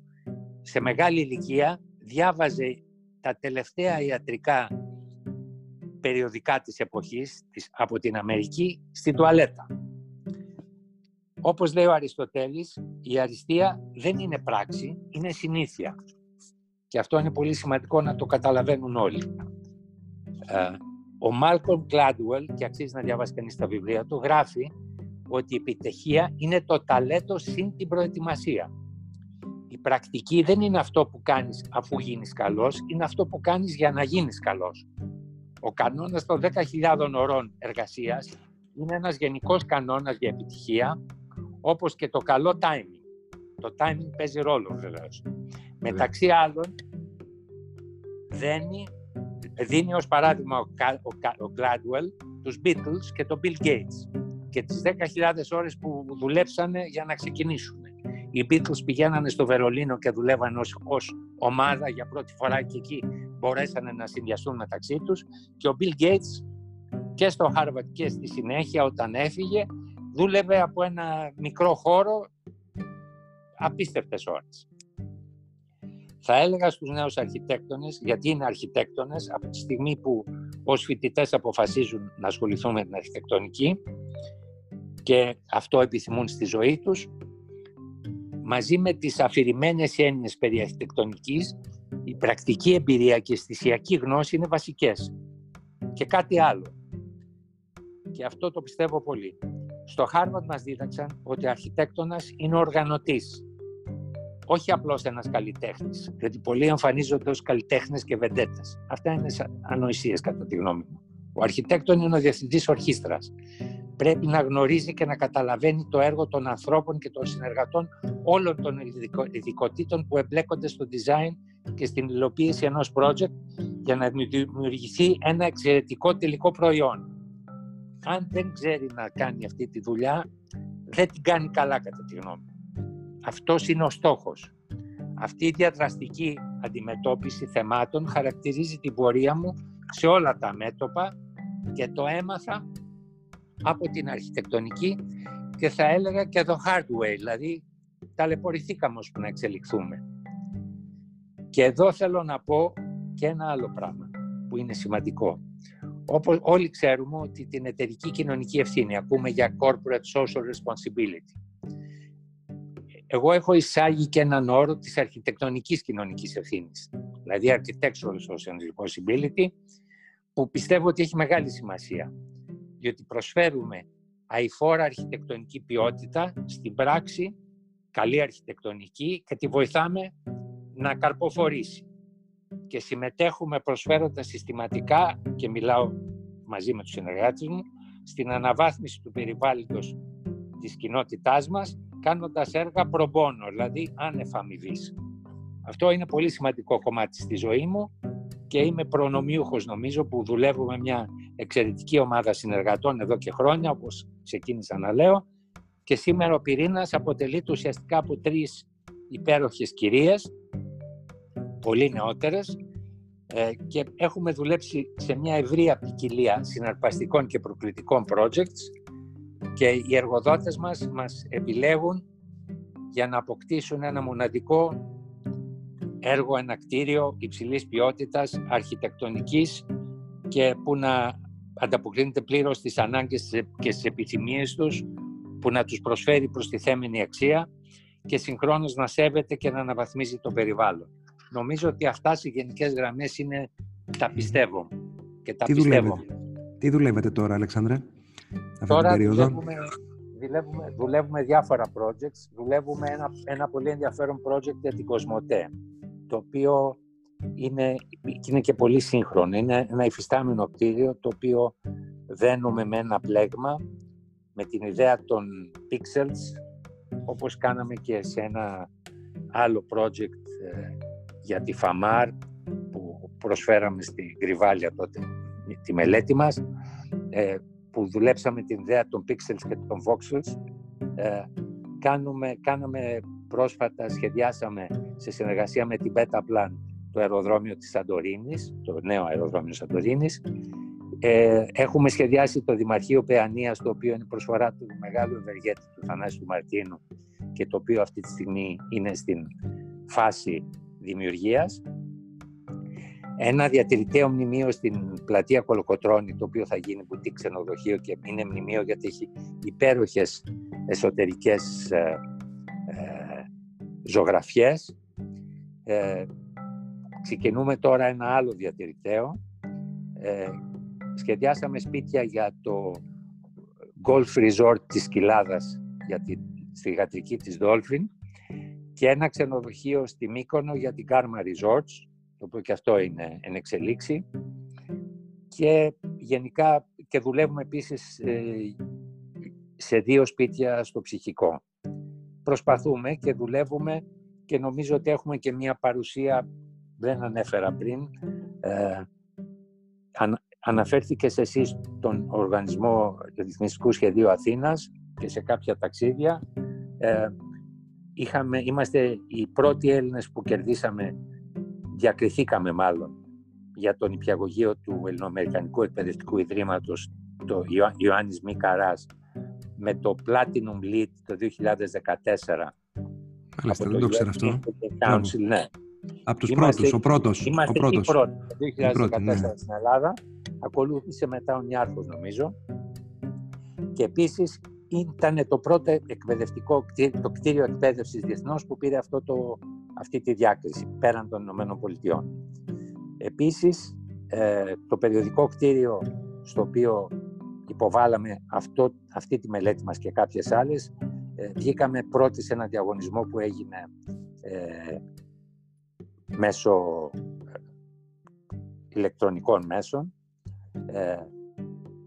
σε μεγάλη ηλικία διάβαζε τα τελευταία ιατρικά περιοδικά της εποχής από την Αμερική στην τουαλέτα. Όπως λέει ο Αριστοτέλης, η αριστεία δεν είναι πράξη, είναι συνήθεια. Και αυτό είναι πολύ σημαντικό να το καταλαβαίνουν όλοι. Ε, ο Μάλκομ Gladwell, και αξίζει να διαβάσει κανείς τα βιβλία του, γράφει ότι η επιτυχία είναι το ταλέντο συν την προετοιμασία. Η πρακτική δεν είναι αυτό που κάνεις αφού γίνεις καλός, είναι αυτό που κάνεις για να γίνεις καλός. Ο κανόνας των 10.000 ωρών εργασίας είναι ένας γενικός κανόνας για επιτυχία, όπως και το καλό timing. Το timing παίζει ρόλο βεβαίως. Μεταξύ άλλων, δένει δίνει ως παράδειγμα ο, ο, Gladwell τους Beatles και τον Bill Gates και τις 10.000 ώρες που δουλέψανε για να ξεκινήσουν. Οι Beatles πηγαίνανε στο Βερολίνο και δουλεύαν ως, ως ομάδα για πρώτη φορά και εκεί μπορέσανε να συνδυαστούν μεταξύ τους και ο Bill Gates και στο Harvard και στη συνέχεια όταν έφυγε δούλευε από ένα μικρό χώρο απίστευτες ώρες θα έλεγα στους νέους αρχιτέκτονες, γιατί είναι αρχιτέκτονες, από τη στιγμή που ως φοιτητές αποφασίζουν να ασχοληθούν με την αρχιτεκτονική και αυτό επιθυμούν στη ζωή τους, μαζί με τις αφηρημένες έννοιες περί αρχιτεκτονικής, η πρακτική εμπειρία και η αισθησιακή γνώση είναι βασικές. Και κάτι άλλο. Και αυτό το πιστεύω πολύ. Στο Harvard μας δίδαξαν ότι ο αρχιτέκτονας είναι οργανωτής. Όχι απλώς ένας καλλιτέχνης, γιατί πολλοί εμφανίζονται ως καλλιτέχνες και βεντέτες. Αυτά είναι ανοησίες κατά τη γνώμη μου. Ο αρχιτέκτον είναι ο διευθυντής ορχήστρας. Πρέπει να γνωρίζει και να καταλαβαίνει το έργο των ανθρώπων και των συνεργατών όλων των ειδικοτήτων που εμπλέκονται στο design και στην υλοποίηση ενός project για να δημιουργηθεί ένα εξαιρετικό τελικό προϊόν. Αν δεν ξέρει να κάνει αυτή τη δουλειά, δεν την κάνει καλά κατά τη γνώμη. Αυτός είναι ο στόχος. Αυτή η διαδραστική αντιμετώπιση θεμάτων χαρακτηρίζει την πορεία μου σε όλα τα μέτωπα και το έμαθα από την αρχιτεκτονική και θα έλεγα και το hardware, δηλαδή ταλαιπωρηθήκαμε ώσπου να εξελιχθούμε. Και εδώ θέλω να πω και ένα άλλο πράγμα που είναι σημαντικό. Όπως όλοι ξέρουμε ότι την εταιρική κοινωνική ευθύνη ακούμε για corporate social responsibility. Εγώ έχω εισάγει και έναν όρο της αρχιτεκτονικής κοινωνικής ευθύνης, δηλαδή architectural social responsibility, που πιστεύω ότι έχει μεγάλη σημασία, διότι προσφέρουμε αηφόρα αρχιτεκτονική ποιότητα στην πράξη, καλή αρχιτεκτονική και τη βοηθάμε να καρποφορήσει. Και συμμετέχουμε προσφέροντας συστηματικά, και μιλάω μαζί με τους συνεργάτες μου, στην αναβάθμιση του περιβάλλοντος της κοινότητάς μας, κάνοντας έργα προμπόνο, δηλαδή άνευ αμοιβής. Αυτό είναι πολύ σημαντικό κομμάτι στη ζωή μου και είμαι προνομιούχος νομίζω που δουλεύω με μια εξαιρετική ομάδα συνεργατών εδώ και χρόνια όπως ξεκίνησα να λέω. Και σήμερα ο πυρήνας αποτελείται ουσιαστικά από τρεις υπέροχες κυρίες πολύ νεότερες. Ε, και έχουμε δουλέψει σε μια ευρία ποικιλία συναρπαστικών και προκλητικών projects. Και οι εργοδότες μας μας επιλέγουν για να αποκτήσουν ένα μοναδικό έργο, ένα κτίριο υψηλής ποιότητας, αρχιτεκτονικής και που να ανταποκρίνεται πλήρως στις ανάγκες και στις επιθυμίες τους, που να τους προσφέρει προστιθέμενη αξία και συγχρόνως να σέβεται και να αναβαθμίζει το περιβάλλον. Νομίζω ότι αυτά σε γενικές γραμμές είναι τα πιστεύω και τα Τι πιστεύω. Δουλεύετε; Τι δουλεύετε τώρα, Αλεξάνδρε, αυτή τώρα την περίοδο; Δουλεύουμε, δουλεύουμε, δουλεύουμε διάφορα projects. Δουλεύουμε ένα, ένα πολύ ενδιαφέρον project για την Κοσμοτέ το οποίο είναι, είναι και πολύ σύγχρονο. Είναι ένα υφιστάμενο κτίριο το οποίο δένουμε με ένα πλέγμα με την ιδέα των pixels όπως κάναμε και σε ένα άλλο project ε, για τη FAMAR που προσφέραμε στη Γκριβάλια τότε τη μελέτη μας ε, που δουλέψαμε την ιδέα των pixels και των voxels ε, κάνουμε, κάναμε πρόσφατα σχεδιάσαμε σε συνεργασία με την Beta Plan το αεροδρόμιο της Σαντορίνης, το νέο αεροδρόμιο Σαντορίνης. Ε, έχουμε σχεδιάσει το Δημαρχείο Παιανίας, το οποίο είναι προσφορά του μεγάλου ευεργέτη του Θανάσιου του Μαρτίνου και το οποίο αυτή τη στιγμή είναι στην φάση δημιουργίας. Ένα διατηρητέο μνημείο στην πλατεία Κολοκοτρώνη, το οποίο θα γίνει μπουτί ξενοδοχείο και είναι μνημείο γιατί έχει υπέροχες εσωτερικές ε, ζωγραφιές. Ε, ξεκινούμε τώρα ένα άλλο διατηρηταίο. Ε, σχεδιάσαμε σπίτια για το Golf Resort της Κοιλάδας για τη, στη γατρική της Dolphin και ένα ξενοδοχείο στη Μύκονο για την Karma Resorts, το οποίο και αυτό είναι εν εξελίξη. Και γενικά και δουλεύουμε επίσης ε, σε δύο σπίτια στο ψυχικό προσπαθούμε και δουλεύουμε και νομίζω ότι έχουμε και μια παρουσία, δεν ανέφερα πριν, ε, αναφέρθηκες σε εσείς τον Οργανισμό Ρυθμιστικού Σχεδίου Αθήνας και σε κάποια ταξίδια. Ε, είχαμε, είμαστε οι πρώτοι Έλληνες που κερδίσαμε, διακριθήκαμε μάλλον, για τον υπηαγωγείο του Ελληνοαμερικανικού Εκπαιδευτικού Ιδρύματος, το Ιωάννης Μικαράς, με το Platinum Lead το 2014. Μάλιστα, δεν το ξέρω αυτό. Council, ναι. Από τους είμαστε, πρώτους, ο πρώτος. Είμαστε ο πρώτος. οι πρώτοι, το 2014 ναι. στην Ελλάδα. Ακολούθησε μετά ο Νιάρχος, νομίζω. Και επίσης ήταν το πρώτο εκπαιδευτικό κτίριο, το κτίριο εκπαίδευσης διεθνώς που πήρε αυτό το, αυτή τη διάκριση πέραν των Ηνωμένων Πολιτειών. Επίσης, ε, το περιοδικό κτίριο στο οποίο υποβάλαμε αυτό, αυτή τη μελέτη μας και κάποιες άλλες, ε, βγήκαμε πρώτοι σε ένα διαγωνισμό που έγινε ε, μέσω ε, ηλεκτρονικών μέσων ε,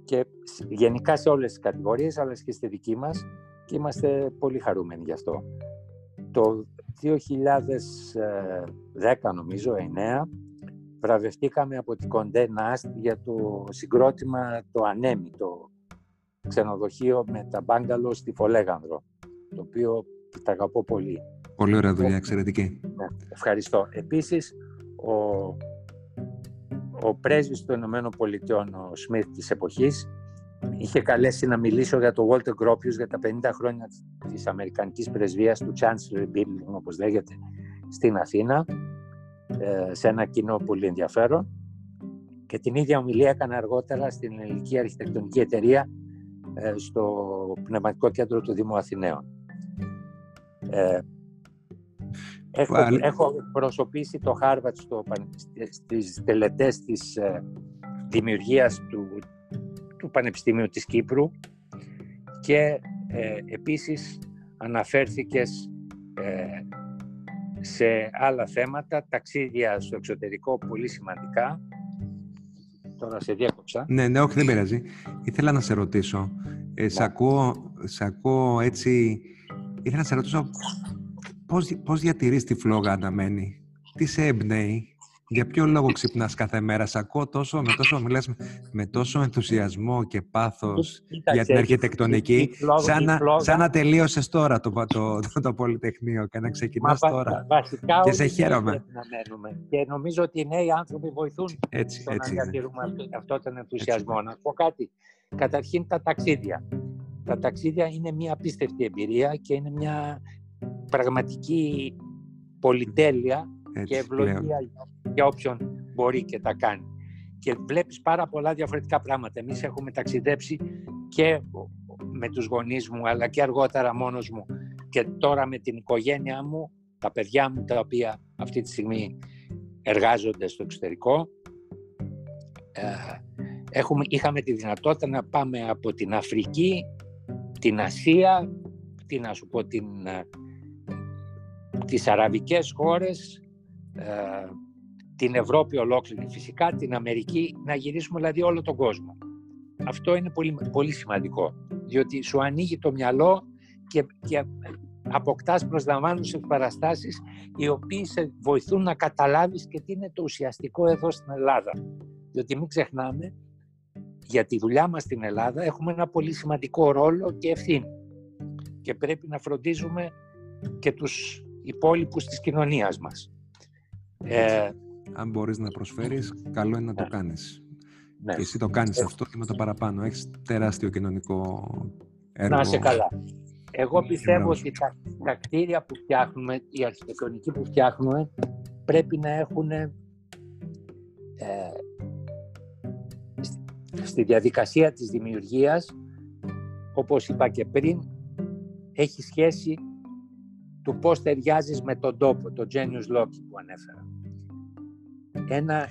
και γενικά σε όλες τις κατηγορίες αλλά και στη δική μας και είμαστε πολύ χαρούμενοι γι' αυτό. Το 2010 νομίζω, 9, βραβευτήκαμε από την Κοντέ Νάστ για το συγκρότημα το Ανέμι, το ξενοδοχείο με τα μπάγκαλο στη Φολέγανδρο, το οποίο τα αγαπώ πολύ. Πολύ ωραία δουλειά, εξαιρετική. Ναι, ευχαριστώ. Επίσης, ο, ο πρέσβης των Ηνωμένων Πολιτειών, ο Σμιθ της εποχής, είχε καλέσει να μιλήσω για το Walter Gropius για τα 50 χρόνια της Αμερικανικής Πρεσβείας του Chancellor Building, όπως λέγεται, στην Αθήνα, ε, σε ένα κοινό πολύ ενδιαφέρον. Και την ίδια ομιλία έκανα αργότερα στην Ελληνική Αρχιτεκτονική Εταιρεία ε, στο Πνευματικό Κέντρο του Δήμου Αθηναίων. Ε, έχω, έχω προσωπήσει το Harvard στο, στις τελετές της ε, δημιουργίας του, του Πανεπιστημίου της Κύπρου και ε, επίσης αναφέρθηκες ε, σε άλλα θέματα, ταξίδια στο εξωτερικό πολύ σημαντικά. Τώρα σε διέκοψα. Ναι, ναι, όχι, δεν πειράζει. Ήθελα να σε ρωτήσω. Ε, σε, ακούω, σε ακούω έτσι... Ήθελα να σε ρωτήσω πώς, πώς διατηρείς τη φλόγα αναμένη; Τι σε εμπνέει; Για ποιο λόγο ξυπνάς κάθε μέρα; Σ' ακούω τόσο, με τόσο, μιλάς, με τόσο ενθουσιασμό και πάθος για την αρχιτεκτονική, σαν, να, σαν να τελείωσες τώρα το, το, το, το, Πολυτεχνείο και να ξεκινάς τώρα. Βασικά και σε χαίρομαι. Να μένουμε. Και νομίζω ότι οι νέοι άνθρωποι βοηθούν έτσι, στο έτσι να διατηρούμε αυτό τον ενθουσιασμό. Να πω κάτι. Καταρχήν τα ταξίδια. Τα ταξίδια είναι μια απίστευτη εμπειρία και είναι μια πραγματική πολυτέλεια και ευλογία για όποιον μπορεί και τα κάνει. Και βλέπεις πάρα πολλά διαφορετικά πράγματα. Εμείς έχουμε ταξιδέψει και με τους γονείς μου, αλλά και αργότερα μόνος μου και τώρα με την οικογένειά μου, τα παιδιά μου τα οποία αυτή τη στιγμή εργάζονται στο εξωτερικό. Ε, έχουμε, είχαμε τη δυνατότητα να πάμε από την Αφρική, την Ασία, τι να σου πω, την, ε, τις αραβικές χώρες, ε, την Ευρώπη ολόκληρη φυσικά, την Αμερική, να γυρίσουμε δηλαδή όλο τον κόσμο. Αυτό είναι πολύ, πολύ σημαντικό, διότι σου ανοίγει το μυαλό και, και αποκτάς προσλαμβάνουσες παραστάσεις οι οποίες σε βοηθούν να καταλάβεις και τι είναι το ουσιαστικό εδώ στην Ελλάδα. Διότι μην ξεχνάμε, για τη δουλειά μας στην Ελλάδα έχουμε ένα πολύ σημαντικό ρόλο και ευθύνη. Και πρέπει να φροντίζουμε και τους υπόλοιπους της κοινωνίας μας. Ε, Αν μπορείς να προσφέρεις, καλό είναι να το ναι. κάνεις. Ναι. Και εσύ το κάνεις ε, αυτό και με το παραπάνω. Έχεις τεράστιο κοινωνικό έργο. Να είσαι καλά. Εγώ πιστεύω ότι τα, τα κτίρια που φτιάχνουμε, η αρχιτεκτονική που φτιάχνουμε, πρέπει να έχουν ε, στη διαδικασία της δημιουργίας, όπως είπα και πριν, έχει σχέση του πώς ταιριάζεις με τον τόπο, το genius loci που ανέφερα. Ένα,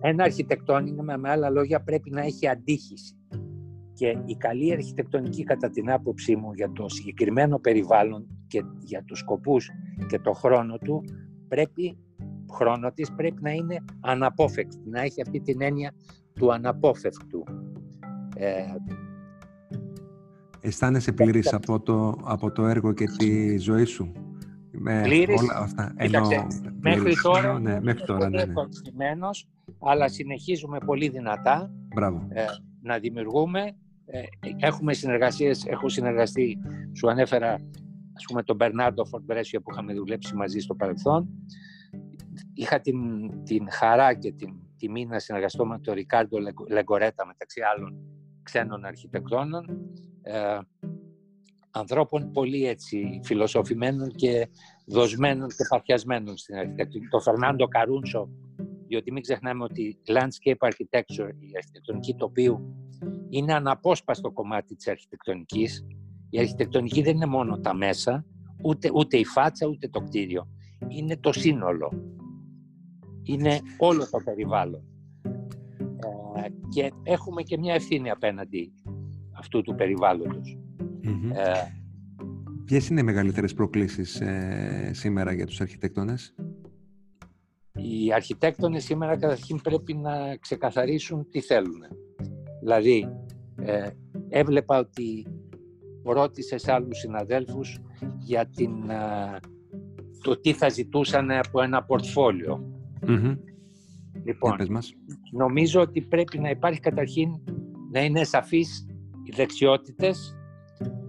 ένα αρχιτεκτόνημα, με άλλα λόγια, πρέπει να έχει αντίχηση. Και η καλή αρχιτεκτονική, κατά την άποψή μου, για το συγκεκριμένο περιβάλλον και για τους σκοπούς και το χρόνο του, πρέπει, χρόνο της πρέπει να είναι αναπόφευκτη, να έχει αυτή την έννοια του αναπόφευκτου. Ε, Αισθάνεσαι πλήρης από το, από το έργο και τη ζωή σου; Με πλήρης, όλα αυτά. μέχρι τώρα, ναι, μέχρι τώρα ναι, ναι. αλλά συνεχίζουμε πολύ δυνατά ε, να δημιουργούμε. Ε, έχουμε συνεργασίες, έχω συνεργαστεί, σου ανέφερα ας πούμε τον Μπερνάρντο Φορτμπρέσιο που είχαμε δουλέψει μαζί στο παρελθόν. Είχα την, την χαρά και την τιμή να συνεργαστώ με τον Ρικάρντο Λεγκορέτα μεταξύ άλλων ξένων αρχιτεκτόνων. Ε, ανθρώπων πολύ έτσι φιλοσοφημένων και δοσμένων και παθιασμένων στην αρχιτεκτονική. Το Φερνάντο Καρούνσο, διότι μην ξεχνάμε ότι η landscape architecture, η αρχιτεκτονική τοπίου, είναι αναπόσπαστο κομμάτι της αρχιτεκτονικής. Η αρχιτεκτονική δεν είναι μόνο τα μέσα, ούτε, ούτε η φάτσα, ούτε το κτίριο. Είναι το σύνολο. Είναι όλο το περιβάλλον. Ε, και έχουμε και μια ευθύνη απέναντι αυτού του περιβαλλοντος Ε, Ποιες είναι οι μεγαλύτερες προκλήσεις ε, σήμερα για τους αρχιτέκτονες; Οι αρχιτέκτονες σήμερα καταρχήν πρέπει να ξεκαθαρίσουν τι θέλουν. Δηλαδή, ε, έβλεπα ότι ρώτησε άλλους συναδέλφους για την, το τι θα ζητούσαν από ένα Λοιπόν, νομίζω ότι πρέπει να υπάρχει καταρχήν να είναι σαφείς οι δεξιότητες,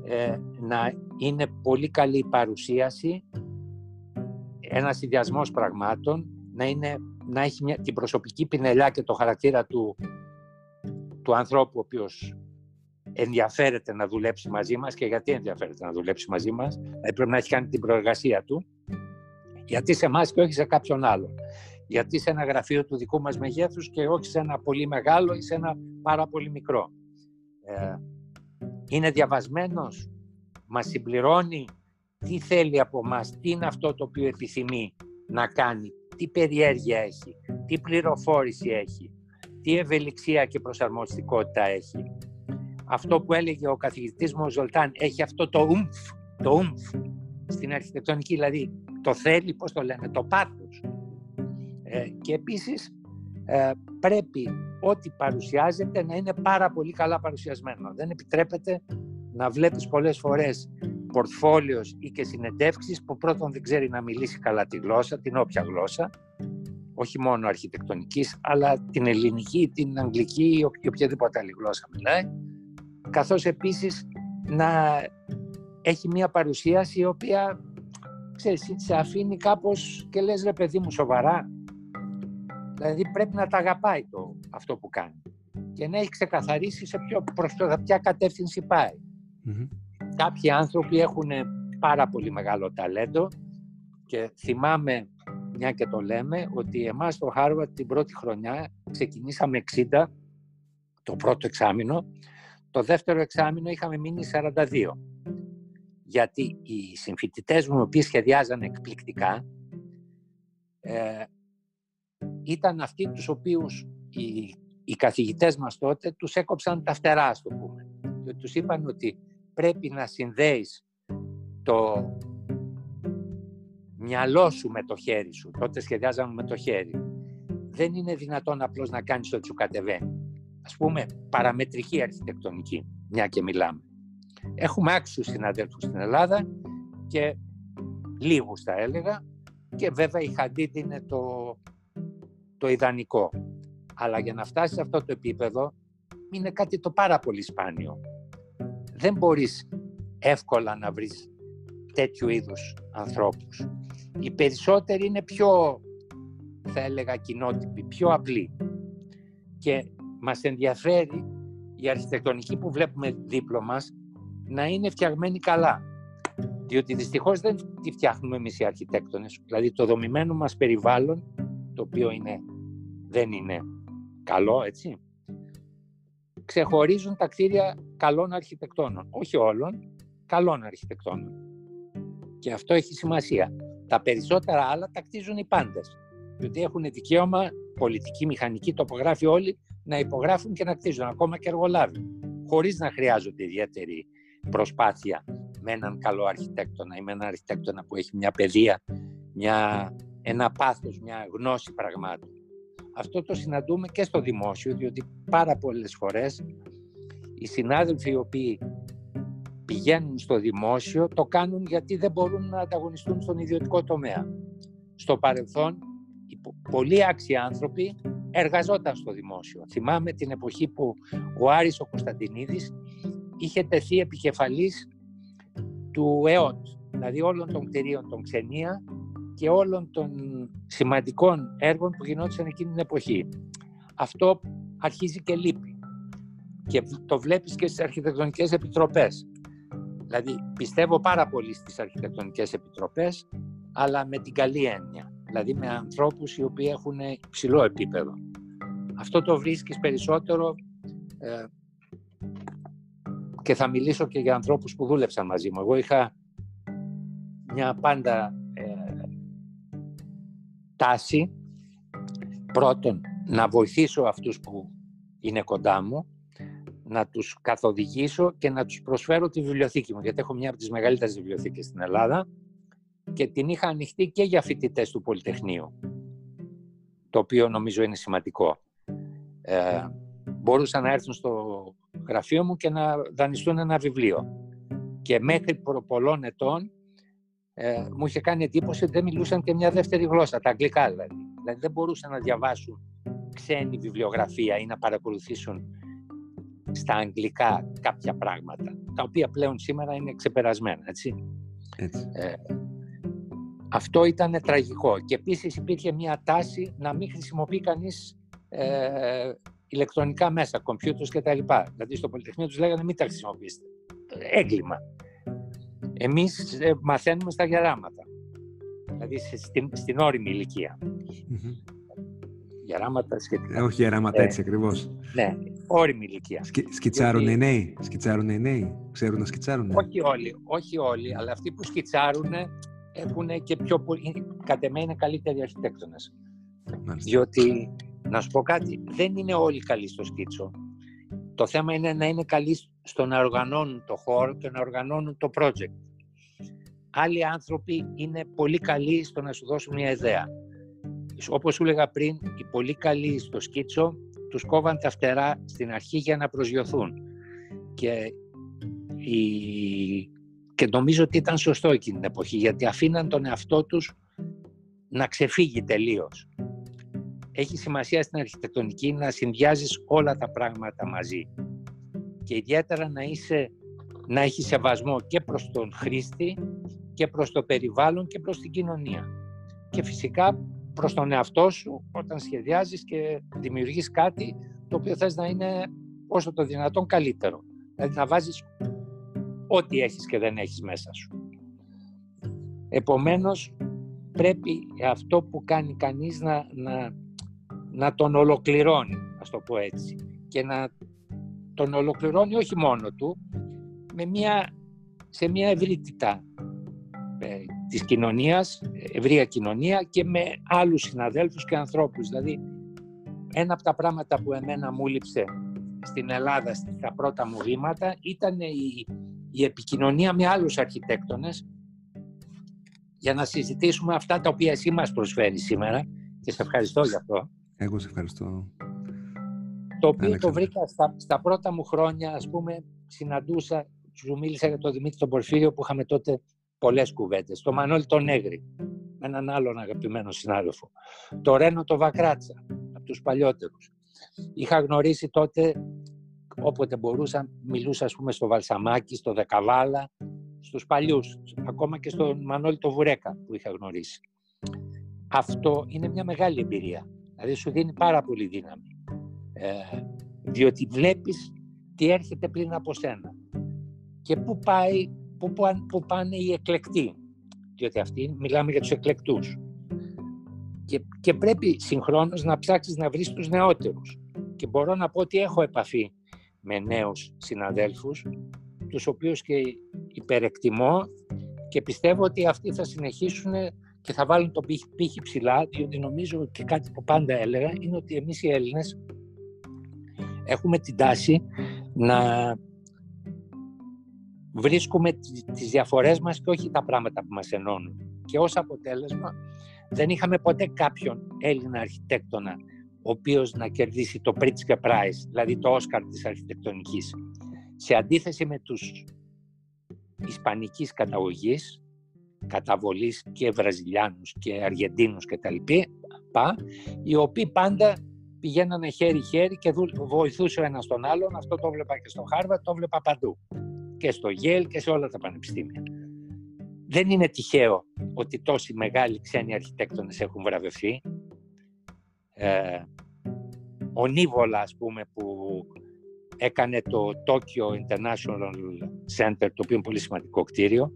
ε, να είναι πολύ καλή η παρουσίαση, ένας συνδυασμός πραγμάτων, να, είναι, να έχει μια, την προσωπική πινελιά και το χαρακτήρα του, του ανθρώπου ο οποίος ενδιαφέρεται να δουλέψει μαζί μας και γιατί ενδιαφέρεται να δουλέψει μαζί μας, δηλαδή πρέπει να έχει κάνει την προεργασία του, γιατί σε εμάς και όχι σε κάποιον άλλον γιατί σε ένα γραφείο του δικού μας μεγέθους και όχι σε ένα πολύ μεγάλο ή σε ένα πάρα πολύ μικρό. Ε, είναι διαβασμένος, μας συμπληρώνει τι θέλει από μας, τι είναι αυτό το οποίο επιθυμεί να κάνει, τι περιέργεια έχει, τι πληροφόρηση έχει, τι ευελιξία και προσαρμοστικότητα έχει. Αυτό που έλεγε ο καθηγητής μου ο Ζολτάν, έχει αυτό το ουμφ, το ουμφ στην αρχιτεκτονική, δηλαδή το θέλει, πώς το λένε, το πάθος. Ε, και επίσης ε, πρέπει ό,τι παρουσιάζεται να είναι πάρα πολύ καλά παρουσιασμένο. Δεν επιτρέπεται να βλέπεις πολλές φορές πορτφόλιος ή και συνεντεύξεις που πρώτον δεν ξέρει να μιλήσει καλά τη γλώσσα, την όποια γλώσσα, όχι μόνο αρχιτεκτονικής, αλλά την ελληνική, την αγγλική ή οποιαδήποτε άλλη γλώσσα μιλάει, καθώς επίσης να έχει μια παρουσίαση η οποία ξέρεις, σε αφήνει κάπως και λες ρε παιδί μου σοβαρά, Δηλαδή πρέπει να τα αγαπάει το, αυτό που κάνει. Και να έχει ξεκαθαρίσει σε ποιο, προς ποια κατεύθυνση Κάποιοι άνθρωποι έχουν πάρα πολύ μεγάλο ταλέντο και θυμάμαι, μια και το λέμε, ότι εμάς στο Harvard την πρώτη χρονιά ξεκινήσαμε 60 το πρώτο εξάμεινο, το δεύτερο εξάμεινο είχαμε μείνει 42. Γιατί οι συμφοιτητές μου, οι οποίοι σχεδιάζαν εκπληκτικά, ε, ήταν αυτοί τους οποίους οι, οι καθηγητές μας τότε τους έκοψαν τα φτερά, ας το πούμε. Και τους είπαν ότι πρέπει να συνδέεις το μυαλό σου με το χέρι σου. Τότε σχεδιάζαμε με το χέρι. Δεν είναι δυνατόν απλώς να κάνεις ό,τι σου κατεβαίνει. Ας πούμε, παραμετρική αρχιτεκτονική, μια και μιλάμε. Έχουμε άξιους συναδέλφους στην Ελλάδα και λίγους θα έλεγα και βέβαια η Χαντίτ είναι το το ιδανικό. Αλλά για να φτάσεις σε αυτό το επίπεδο είναι κάτι το πάρα πολύ σπάνιο. Δεν μπορείς εύκολα να βρεις τέτοιου είδους ανθρώπους. Οι περισσότεροι είναι πιο, θα έλεγα, κοινότυποι, πιο απλοί. Και μας ενδιαφέρει η αρχιτεκτονική που βλέπουμε δίπλο μας να είναι φτιαγμένη καλά. Διότι δυστυχώς δεν τη φτιάχνουμε εμείς οι αρχιτέκτονες. Δηλαδή το δομημένο μας περιβάλλον, το οποίο είναι δεν είναι καλό, έτσι. Ξεχωρίζουν τα κτίρια καλών αρχιτεκτόνων. Όχι όλων, καλών αρχιτεκτόνων. Και αυτό έχει σημασία. Τα περισσότερα άλλα τα κτίζουν οι πάντες. Διότι έχουν δικαίωμα, πολιτική, μηχανική, τοπογράφοι όλοι, να υπογράφουν και να κτίζουν, ακόμα και εργολάβοι. Χωρίς να χρειάζονται ιδιαίτερη προσπάθεια με έναν καλό αρχιτέκτονα ή με έναν αρχιτέκτονα που έχει μια παιδεία, μια, ένα πάθος, μια γνώση πραγμάτων. Αυτό το συναντούμε και στο δημόσιο, διότι πάρα πολλές φορές οι συνάδελφοι οι οποίοι πηγαίνουν στο δημόσιο το κάνουν γιατί δεν μπορούν να ανταγωνιστούν στον ιδιωτικό τομέα. Στο παρελθόν, οι πολλοί άξιοι άνθρωποι εργαζόταν στο δημόσιο. Θυμάμαι την εποχή που ο Άρης ο Κωνσταντινίδης είχε τεθεί επικεφαλής του ΕΟΤ, δηλαδή όλων των κτηρίων των Ξενία και όλων των σημαντικών έργων που γινόντουσαν εκείνη την εποχή. Αυτό αρχίζει και λείπει. Και το βλέπεις και στις αρχιτεκτονικές επιτροπές. Δηλαδή πιστεύω πάρα πολύ στις αρχιτεκτονικές επιτροπές, αλλά με την καλή έννοια. Δηλαδή με ανθρώπους οι οποίοι έχουν υψηλό επίπεδο. Αυτό το βρίσκεις περισσότερο ε, και θα μιλήσω και για ανθρώπους που δούλεψαν μαζί μου. Εγώ είχα μια πάντα τάση πρώτον να βοηθήσω αυτούς που είναι κοντά μου, να τους καθοδηγήσω και να τους προσφέρω τη βιβλιοθήκη μου, γιατί έχω μια από τις μεγαλύτερες βιβλιοθήκες στην Ελλάδα και την είχα ανοιχτή και για φοιτητές του Πολυτεχνείου, το οποίο νομίζω είναι σημαντικό. Ε, μπορούσαν να έρθουν στο γραφείο μου και να δανειστούν ένα βιβλίο. Και μέχρι προ πολλών ετών ε, μου είχε κάνει εντύπωση ότι δεν μιλούσαν και μια δεύτερη γλώσσα, τα αγγλικά δηλαδή. Δηλαδή δεν μπορούσαν να διαβάσουν ξένη βιβλιογραφία ή να παρακολουθήσουν στα αγγλικά κάποια πράγματα, τα οποία πλέον σήμερα είναι ξεπερασμένα, έτσι. έτσι. Ε, αυτό ήταν τραγικό. Και επίσης υπήρχε μια τάση να μην χρησιμοποιεί κανείς ε, ηλεκτρονικά μέσα, κομπιούτερς κτλ. Δηλαδή στο Πολυτεχνείο τους λέγανε μην τα χρησιμοποιήσετε. Έγκλημα. Εμείς ε, μαθαίνουμε στα γεράματα. Δηλαδή στην, στην όρημη ηλικία. Mm-hmm. Γεράματα σχετικά. Ε, όχι γεράματα ε, έτσι ακριβώς. Ναι, όρημη ηλικία. Σκι, σκιτσάρουν οι νέοι, σκιτσάρουν οι νέοι, ξέρουν να σκιτσάρουν. Όχι όλοι, όχι όλοι, αλλά αυτοί που σκιτσάρουν έχουν και πιο πολύ, κατ' εμέ είναι καλύτεροι αρχιτέκτονες. Διότι, να σου πω κάτι, δεν είναι όλοι καλοί στο σκίτσο. Το θέμα είναι να είναι καλοί στο να οργανώνουν το χώρο και να οργανώνουν το project. Άλλοι άνθρωποι είναι πολύ καλοί στο να σου δώσουν μια ιδέα. Όπως σου έλεγα πριν, οι πολύ καλοί στο σκίτσο τους κόβαν τα φτερά στην αρχή για να προσγειωθούν. Και, και νομίζω ότι ήταν σωστό εκείνη την εποχή, γιατί αφήναν τον εαυτό τους να ξεφύγει τελείως. Έχει σημασία στην αρχιτεκτονική να συνδυάζεις όλα τα πράγματα μαζί και ιδιαίτερα να, είσαι, να έχεις σεβασμό και προς τον χρήστη και προς το περιβάλλον και προς την κοινωνία. Και φυσικά προς τον εαυτό σου όταν σχεδιάζεις και δημιουργείς κάτι το οποίο θες να είναι όσο το δυνατόν καλύτερο. Δηλαδή να βάζεις ό,τι έχεις και δεν έχεις μέσα σου. Επομένως πρέπει αυτό που κάνει κανείς να, να, να τον ολοκληρώνει, ας το πω έτσι, και να τον ολοκληρώνει όχι μόνο του, με μια, σε μια ευρύτητα ε, της κοινωνίας, ευρεία κοινωνία και με άλλους συναδέλφους και ανθρώπους. Δηλαδή, ένα από τα πράγματα που εμένα μου λείψε στην Ελλάδα στα πρώτα μου βήματα ήταν η, η επικοινωνία με άλλους αρχιτέκτονες για να συζητήσουμε αυτά τα οποία εσύ μας προσφέρεις σήμερα και σε ευχαριστώ για αυτό. Εγώ σε ευχαριστώ. Το οποίο το βρήκα στα, στα πρώτα μου χρόνια, ας πούμε, συναντούσα, σου μίλησα για τον Δημήτρη τον Πορφύριο που είχαμε τότε πολλές κουβέντες. Το Μανώλη τον Νέγρη, με έναν άλλον αγαπημένο συνάδελφο. Το Ρένο το Βακράτσα, από τους παλιότερους. Είχα γνωρίσει τότε, όποτε μπορούσα, μιλούσα ας πούμε στο Βαλσαμάκι, στο Δεκαβάλα, στους παλιούς, ακόμα και στον Μανώλη το Βουρέκα που είχα γνωρίσει. Αυτό είναι μια μεγάλη εμπειρία. Δηλαδή σου δίνει πάρα πολύ δύναμη. Ε, διότι βλέπεις τι έρχεται πριν από σένα και πού πάει πού, πού πάνε οι εκλεκτοί; Διότι αυτοί μιλάμε για τους εκλεκτούς. Και, και πρέπει συγχρόνως να ψάξεις να βρεις τους νεότερους. Και μπορώ να πω ότι έχω επαφή με νέους συναδέλφους, τους οποίους και υπερεκτιμώ και πιστεύω ότι αυτοί θα συνεχίσουν και θα βάλουν τον πύχη ψηλά, διότι νομίζω και κάτι που πάντα έλεγα είναι ότι εμείς οι Έλληνες έχουμε την τάση να βρίσκουμε τις διαφορές μας και όχι τα πράγματα που μας ενώνουν. Και ως αποτέλεσμα δεν είχαμε ποτέ κάποιον Έλληνα αρχιτέκτονα ο οποίος να κερδίσει το Pritzker Prize, δηλαδή το Όσκαρ της αρχιτεκτονικής. Σε αντίθεση με τους ισπανικής καταγωγής, καταβολής και Βραζιλιάνους και Αργεντίνους και τα λοιπά, οι οποίοι πάντα πηγαίνανε χέρι-χέρι και βοηθούσε ο ένας τον άλλον. Αυτό το βλέπα και στο Χάρβα, το βλέπα παντού και στο Γέλ και σε όλα τα πανεπιστήμια. Δεν είναι τυχαίο ότι τόσοι μεγάλοι ξένοι αρχιτέκτονες έχουν βραβευθεί. Ε, ο Νίβολα, ας πούμε, που έκανε το Tokyo International Center, το οποίο είναι πολύ σημαντικό κτίριο,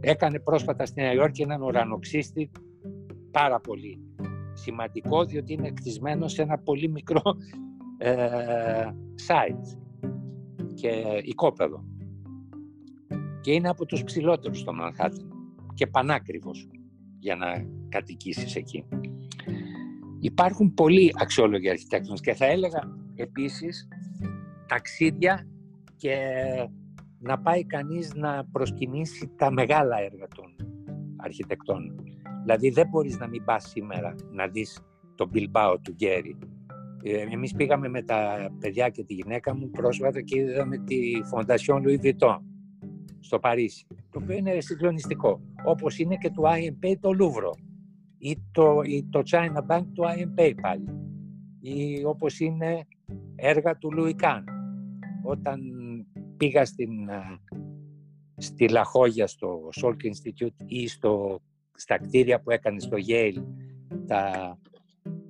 έκανε πρόσφατα στη Νέα Υόρκη έναν ουρανοξύστη πάρα πολύ σημαντικό, διότι είναι κτισμένο σε ένα πολύ μικρό ε, site και οικόπεδο και είναι από τους ψηλότερους στο Μανχάτεν και πανάκριβος για να κατοικήσεις εκεί. Υπάρχουν πολλοί αξιόλογοι αρχιτέκτονες και θα έλεγα επίσης ταξίδια και να πάει κανείς να προσκυνήσει τα μεγάλα έργα των αρχιτεκτών. Δηλαδή δεν μπορείς να μην πας σήμερα να δεις το Bilbao του Γκέρι. Ε, εμείς πήγαμε με τα παιδιά και τη γυναίκα μου πρόσφατα και είδαμε τη Fondation Louis Vuitton στο Παρίσι, το οποίο είναι συγκλονιστικό, όπως είναι και του IMP το Λούβρο ή το, ή το China Bank του IMP πάλι ή όπως είναι έργα του Louis Kahn. Όταν πήγα στην, στη Λαχόγια στο Salk Institute ή στο, στα κτίρια που έκανε στο Yale τα,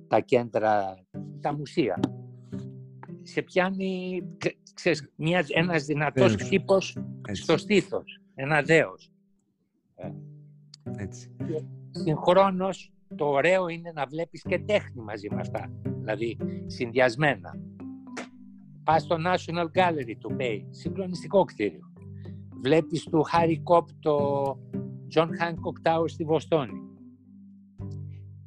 τα κέντρα, τα μουσεία. Σε πιάνει ξέρεις, μια, ένας δυνατός Δέος. χτύπος στο στήθος, ένα δέος. Ε. Έτσι. συγχρόνως το ωραίο είναι να βλέπεις και τέχνη μαζί με αυτά, δηλαδή συνδυασμένα. Πας στο National Gallery του Bay, συγκλονιστικό κτίριο. Βλέπεις του Harry Cobb το John Hancock Tower στη Βοστόνη.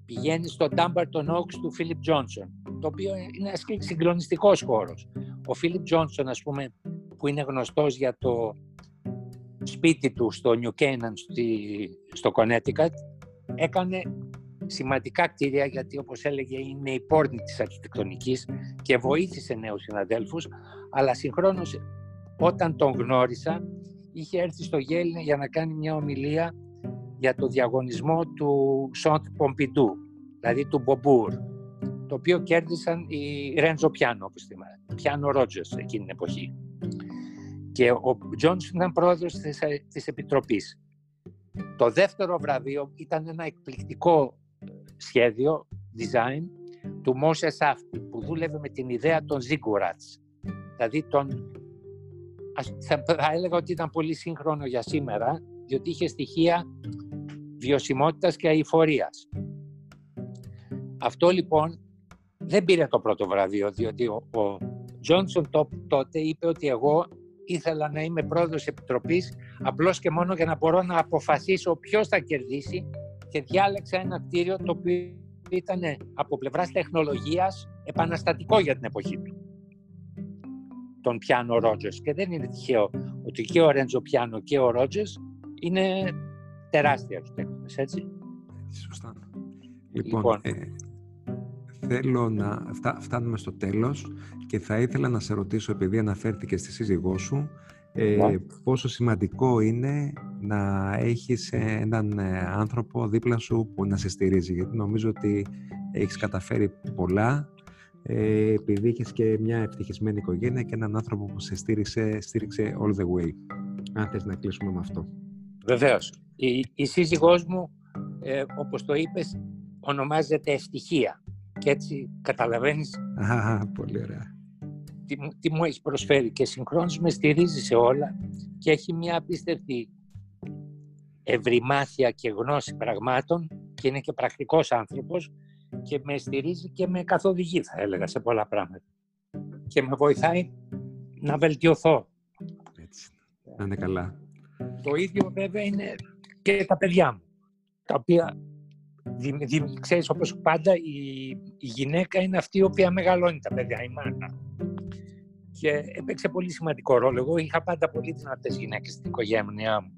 Πηγαίνεις στο Dumbarton Oaks του Philip Johnson, το οποίο είναι ένας συγκλονιστικός χώρος. Ο Philip Johnson, ας πούμε, που είναι γνωστός για το σπίτι του στο New Canaan στο Connecticut, έκανε σημαντικά κτίρια γιατί όπως έλεγε είναι η πόρνη της αρχιτεκτονικής και βοήθησε νέους συναδέλφους αλλά συγχρόνως όταν τον γνώρισα είχε έρθει στο Γέλνε για να κάνει μια ομιλία για το διαγωνισμό του Σοντ Πομπιντού δηλαδή του Μπομπούρ το οποίο κέρδισαν οι Ρέντζο Πιάνο όπως θυμάμαι, Πιάνο Ρότζερς εκείνη την εποχή και ο Τζόνσον ήταν πρόεδρος της, της Επιτροπής το δεύτερο βραβείο ήταν ένα εκπληκτικό σχέδιο, design, του Μόσε Σάφτη, που δούλευε με την ιδέα των Zigurats. Δηλαδή, τον, θα έλεγα ότι ήταν πολύ σύγχρονο για σήμερα, διότι είχε στοιχεία βιωσιμότητας και αηφορίας. Αυτό λοιπόν δεν πήρε το πρώτο βραβείο, διότι ο, ο Τζόνσον τότε είπε ότι εγώ ήθελα να είμαι πρόεδρος επιτροπής απλώς και μόνο για να μπορώ να αποφασίσω ποιος θα κερδίσει και διάλεξα ένα κτίριο το οποίο ήταν από πλευράς τεχνολογίας επαναστατικό για την εποχή του. Τον Πιάνο Ρότζερς. Και δεν είναι τυχαίο ότι και ο Ρέντζο Πιάνο και ο Ρότζερς είναι τεράστια αρχιτέκτονες, έτσι. Σωστά. Λοιπόν, λοιπόν ε, θέλω να φτάνουμε στο τέλος και θα ήθελα να σε ρωτήσω, επειδή αναφέρθηκε στη σύζυγό σου, ε, πόσο σημαντικό είναι να έχεις έναν ε, άνθρωπο δίπλα σου που να σε στηρίζει. Γιατί νομίζω ότι έχεις καταφέρει πολλά ε, επειδή έχεις και μια ευτυχισμένη οικογένεια και έναν άνθρωπο που σε στήριξε, στήριξε all the way. Αν θες να κλείσουμε με αυτό. Βεβαίως. Η, η σύζυγός μου, ε, όπως το είπες, ονομάζεται Ευτυχία. Και έτσι καταλαβαίνεις... Α, πολύ ωραία τι, τι μου έχεις προσφέρει και συγχρόνως με στηρίζεις σε όλα και έχει μια απίστευτη ευρημάθεια και γνώση πραγμάτων και είναι και πρακτικός άνθρωπος και με στηρίζει και με καθοδηγεί θα έλεγα σε πολλά πράγματα και με βοηθάει να βελτιωθώ. Έτσι, να είναι καλά. Το ίδιο βέβαια είναι και τα παιδιά μου, τα οποία ξέρεις όπως πάντα η, η γυναίκα είναι αυτή η οποία μεγαλώνει τα παιδιά, η μάνα και έπαιξε πολύ σημαντικό ρόλο. Εγώ είχα πάντα πολύ δυνατές γυναίκες στην οικογένειά μου.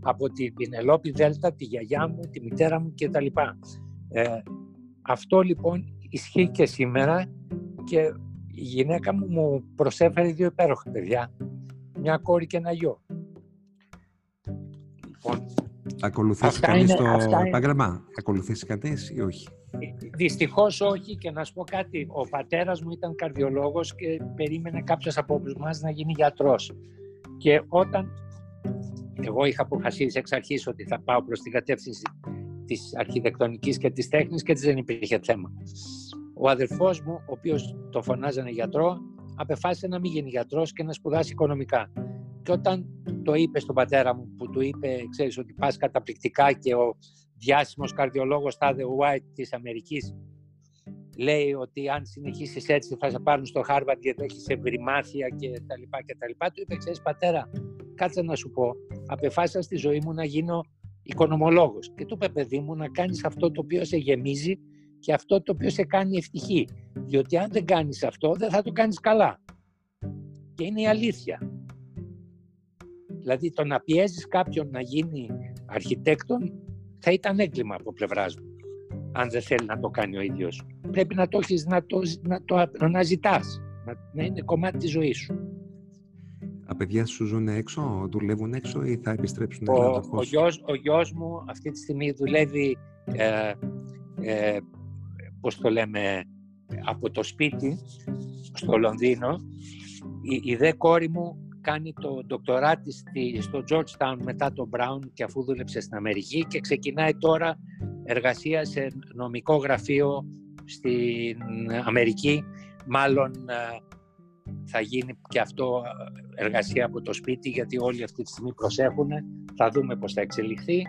Από την Πινελόπη Δέλτα, τη γιαγιά μου, τη μητέρα μου κτλ. Ε, αυτό λοιπόν ισχύει και σήμερα και η γυναίκα μου μου προσέφερε δύο υπέροχα παιδιά, μια κόρη και ένα γιο. Λοιπόν, ακολουθήσει κανείς το επάγγελμα, ακολουθήσει κανείς ή όχι; Δυστυχώς όχι και να σου πω κάτι. Ο πατέρας μου ήταν καρδιολόγος και περίμενε κάποιο από εμά να γίνει γιατρός. Και όταν εγώ είχα αποφασίσει εξ αρχής ότι θα πάω προς την κατεύθυνση της αρχιτεκτονικής και της τέχνης και δεν υπήρχε θέμα. Ο αδερφός μου, ο οποίος το φωνάζανε γιατρό, απεφάσισε να μην γίνει γιατρός και να σπουδάσει οικονομικά. Και όταν το είπες στον πατέρα μου, που του είπε, ξέρεις, ότι πας καταπληκτικά και ο διάσημος καρδιολόγος Τάδε White της Αμερικής λέει ότι αν συνεχίσεις έτσι θα σε πάρουν στο Harvard γιατί έχεις ευρημάθεια και τα λοιπά και τα λοιπά. Του είπε, ξέρεις πατέρα, κάτσε να σου πω, απεφάσισα στη ζωή μου να γίνω οικονομολόγος. Και του είπε, παιδί μου, να κάνεις αυτό το οποίο σε γεμίζει και αυτό το οποίο σε κάνει ευτυχή. Διότι αν δεν κάνεις αυτό, δεν θα το κάνεις καλά. Και είναι η αλήθεια. Δηλαδή το να πιέζεις κάποιον να γίνει αρχιτέκτον θα ήταν έγκλημα από πλευράς μου. Αν δεν θέλει να το κάνει ο ίδιος. Πρέπει να το έχεις να το, να το αναζητάς. Να, να είναι κομμάτι της ζωής σου. Τα παιδιά σου ζουν έξω, δουλεύουν έξω ή θα επιστρέψουν Ο, Ελλάδα, ο, γιος, ο γιος μου αυτή τη στιγμή δουλεύει, ε, ε, πώς το λέμε, από το σπίτι στο Λονδίνο. Η, η δε κόρη μου κάνει το ντοκτορά της στο Georgetown μετά τον Brown και αφού δούλεψε στην Αμερική και ξεκινάει τώρα εργασία σε νομικό γραφείο στην Αμερική. Μάλλον ε, θα γίνει και αυτό εργασία από το σπίτι γιατί όλοι αυτή τη στιγμή προσέχουν. Θα δούμε πώς θα εξελιχθεί.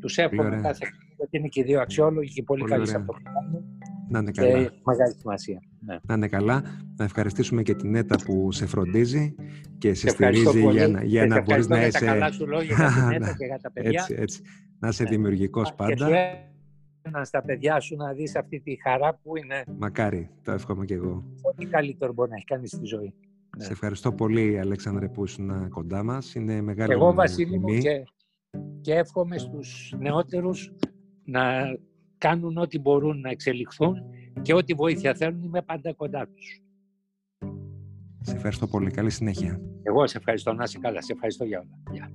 Τους εύχομαι κάθε γιατί είναι και οι δύο αξιόλογοι και πολύ, πολύ καλοί σε αυτό που κάνουν. Να είναι καλά. Και μεγάλη σημασία. Ναι. Να είναι καλά. Να ευχαριστήσουμε και την ΕΤΑ που σε φροντίζει και σε, σε στηρίζει για, να, για να μπορείς να είσαι. Για τα καλά σου λόγια για την ΕΤΑ και για τα παιδιά. Έτσι, έτσι. Να είσαι ναι. δημιουργικός πάντα. Και στα παιδιά σου να δεις αυτή τη χαρά που είναι. Μακάρι, το εύχομαι και εγώ. Ό,τι καλύτερο μπορεί να έχει κάνει στη ζωή. Ναι. Σε ευχαριστώ πολύ, Αλέξανδρε, που ήσουν κοντά μας. Είναι μεγάλη Εγώ, Βασίλη μου, και, και εύχομαι στους νεότερους να κάνουν ό,τι μπορούν να εξελιχθούν και ό,τι βοήθεια θέλουν είμαι πάντα κοντά τους. Σε ευχαριστώ πολύ. Καλή συνέχεια. Εγώ σε ευχαριστώ. Να είσαι καλά. Σε ευχαριστώ για όλα.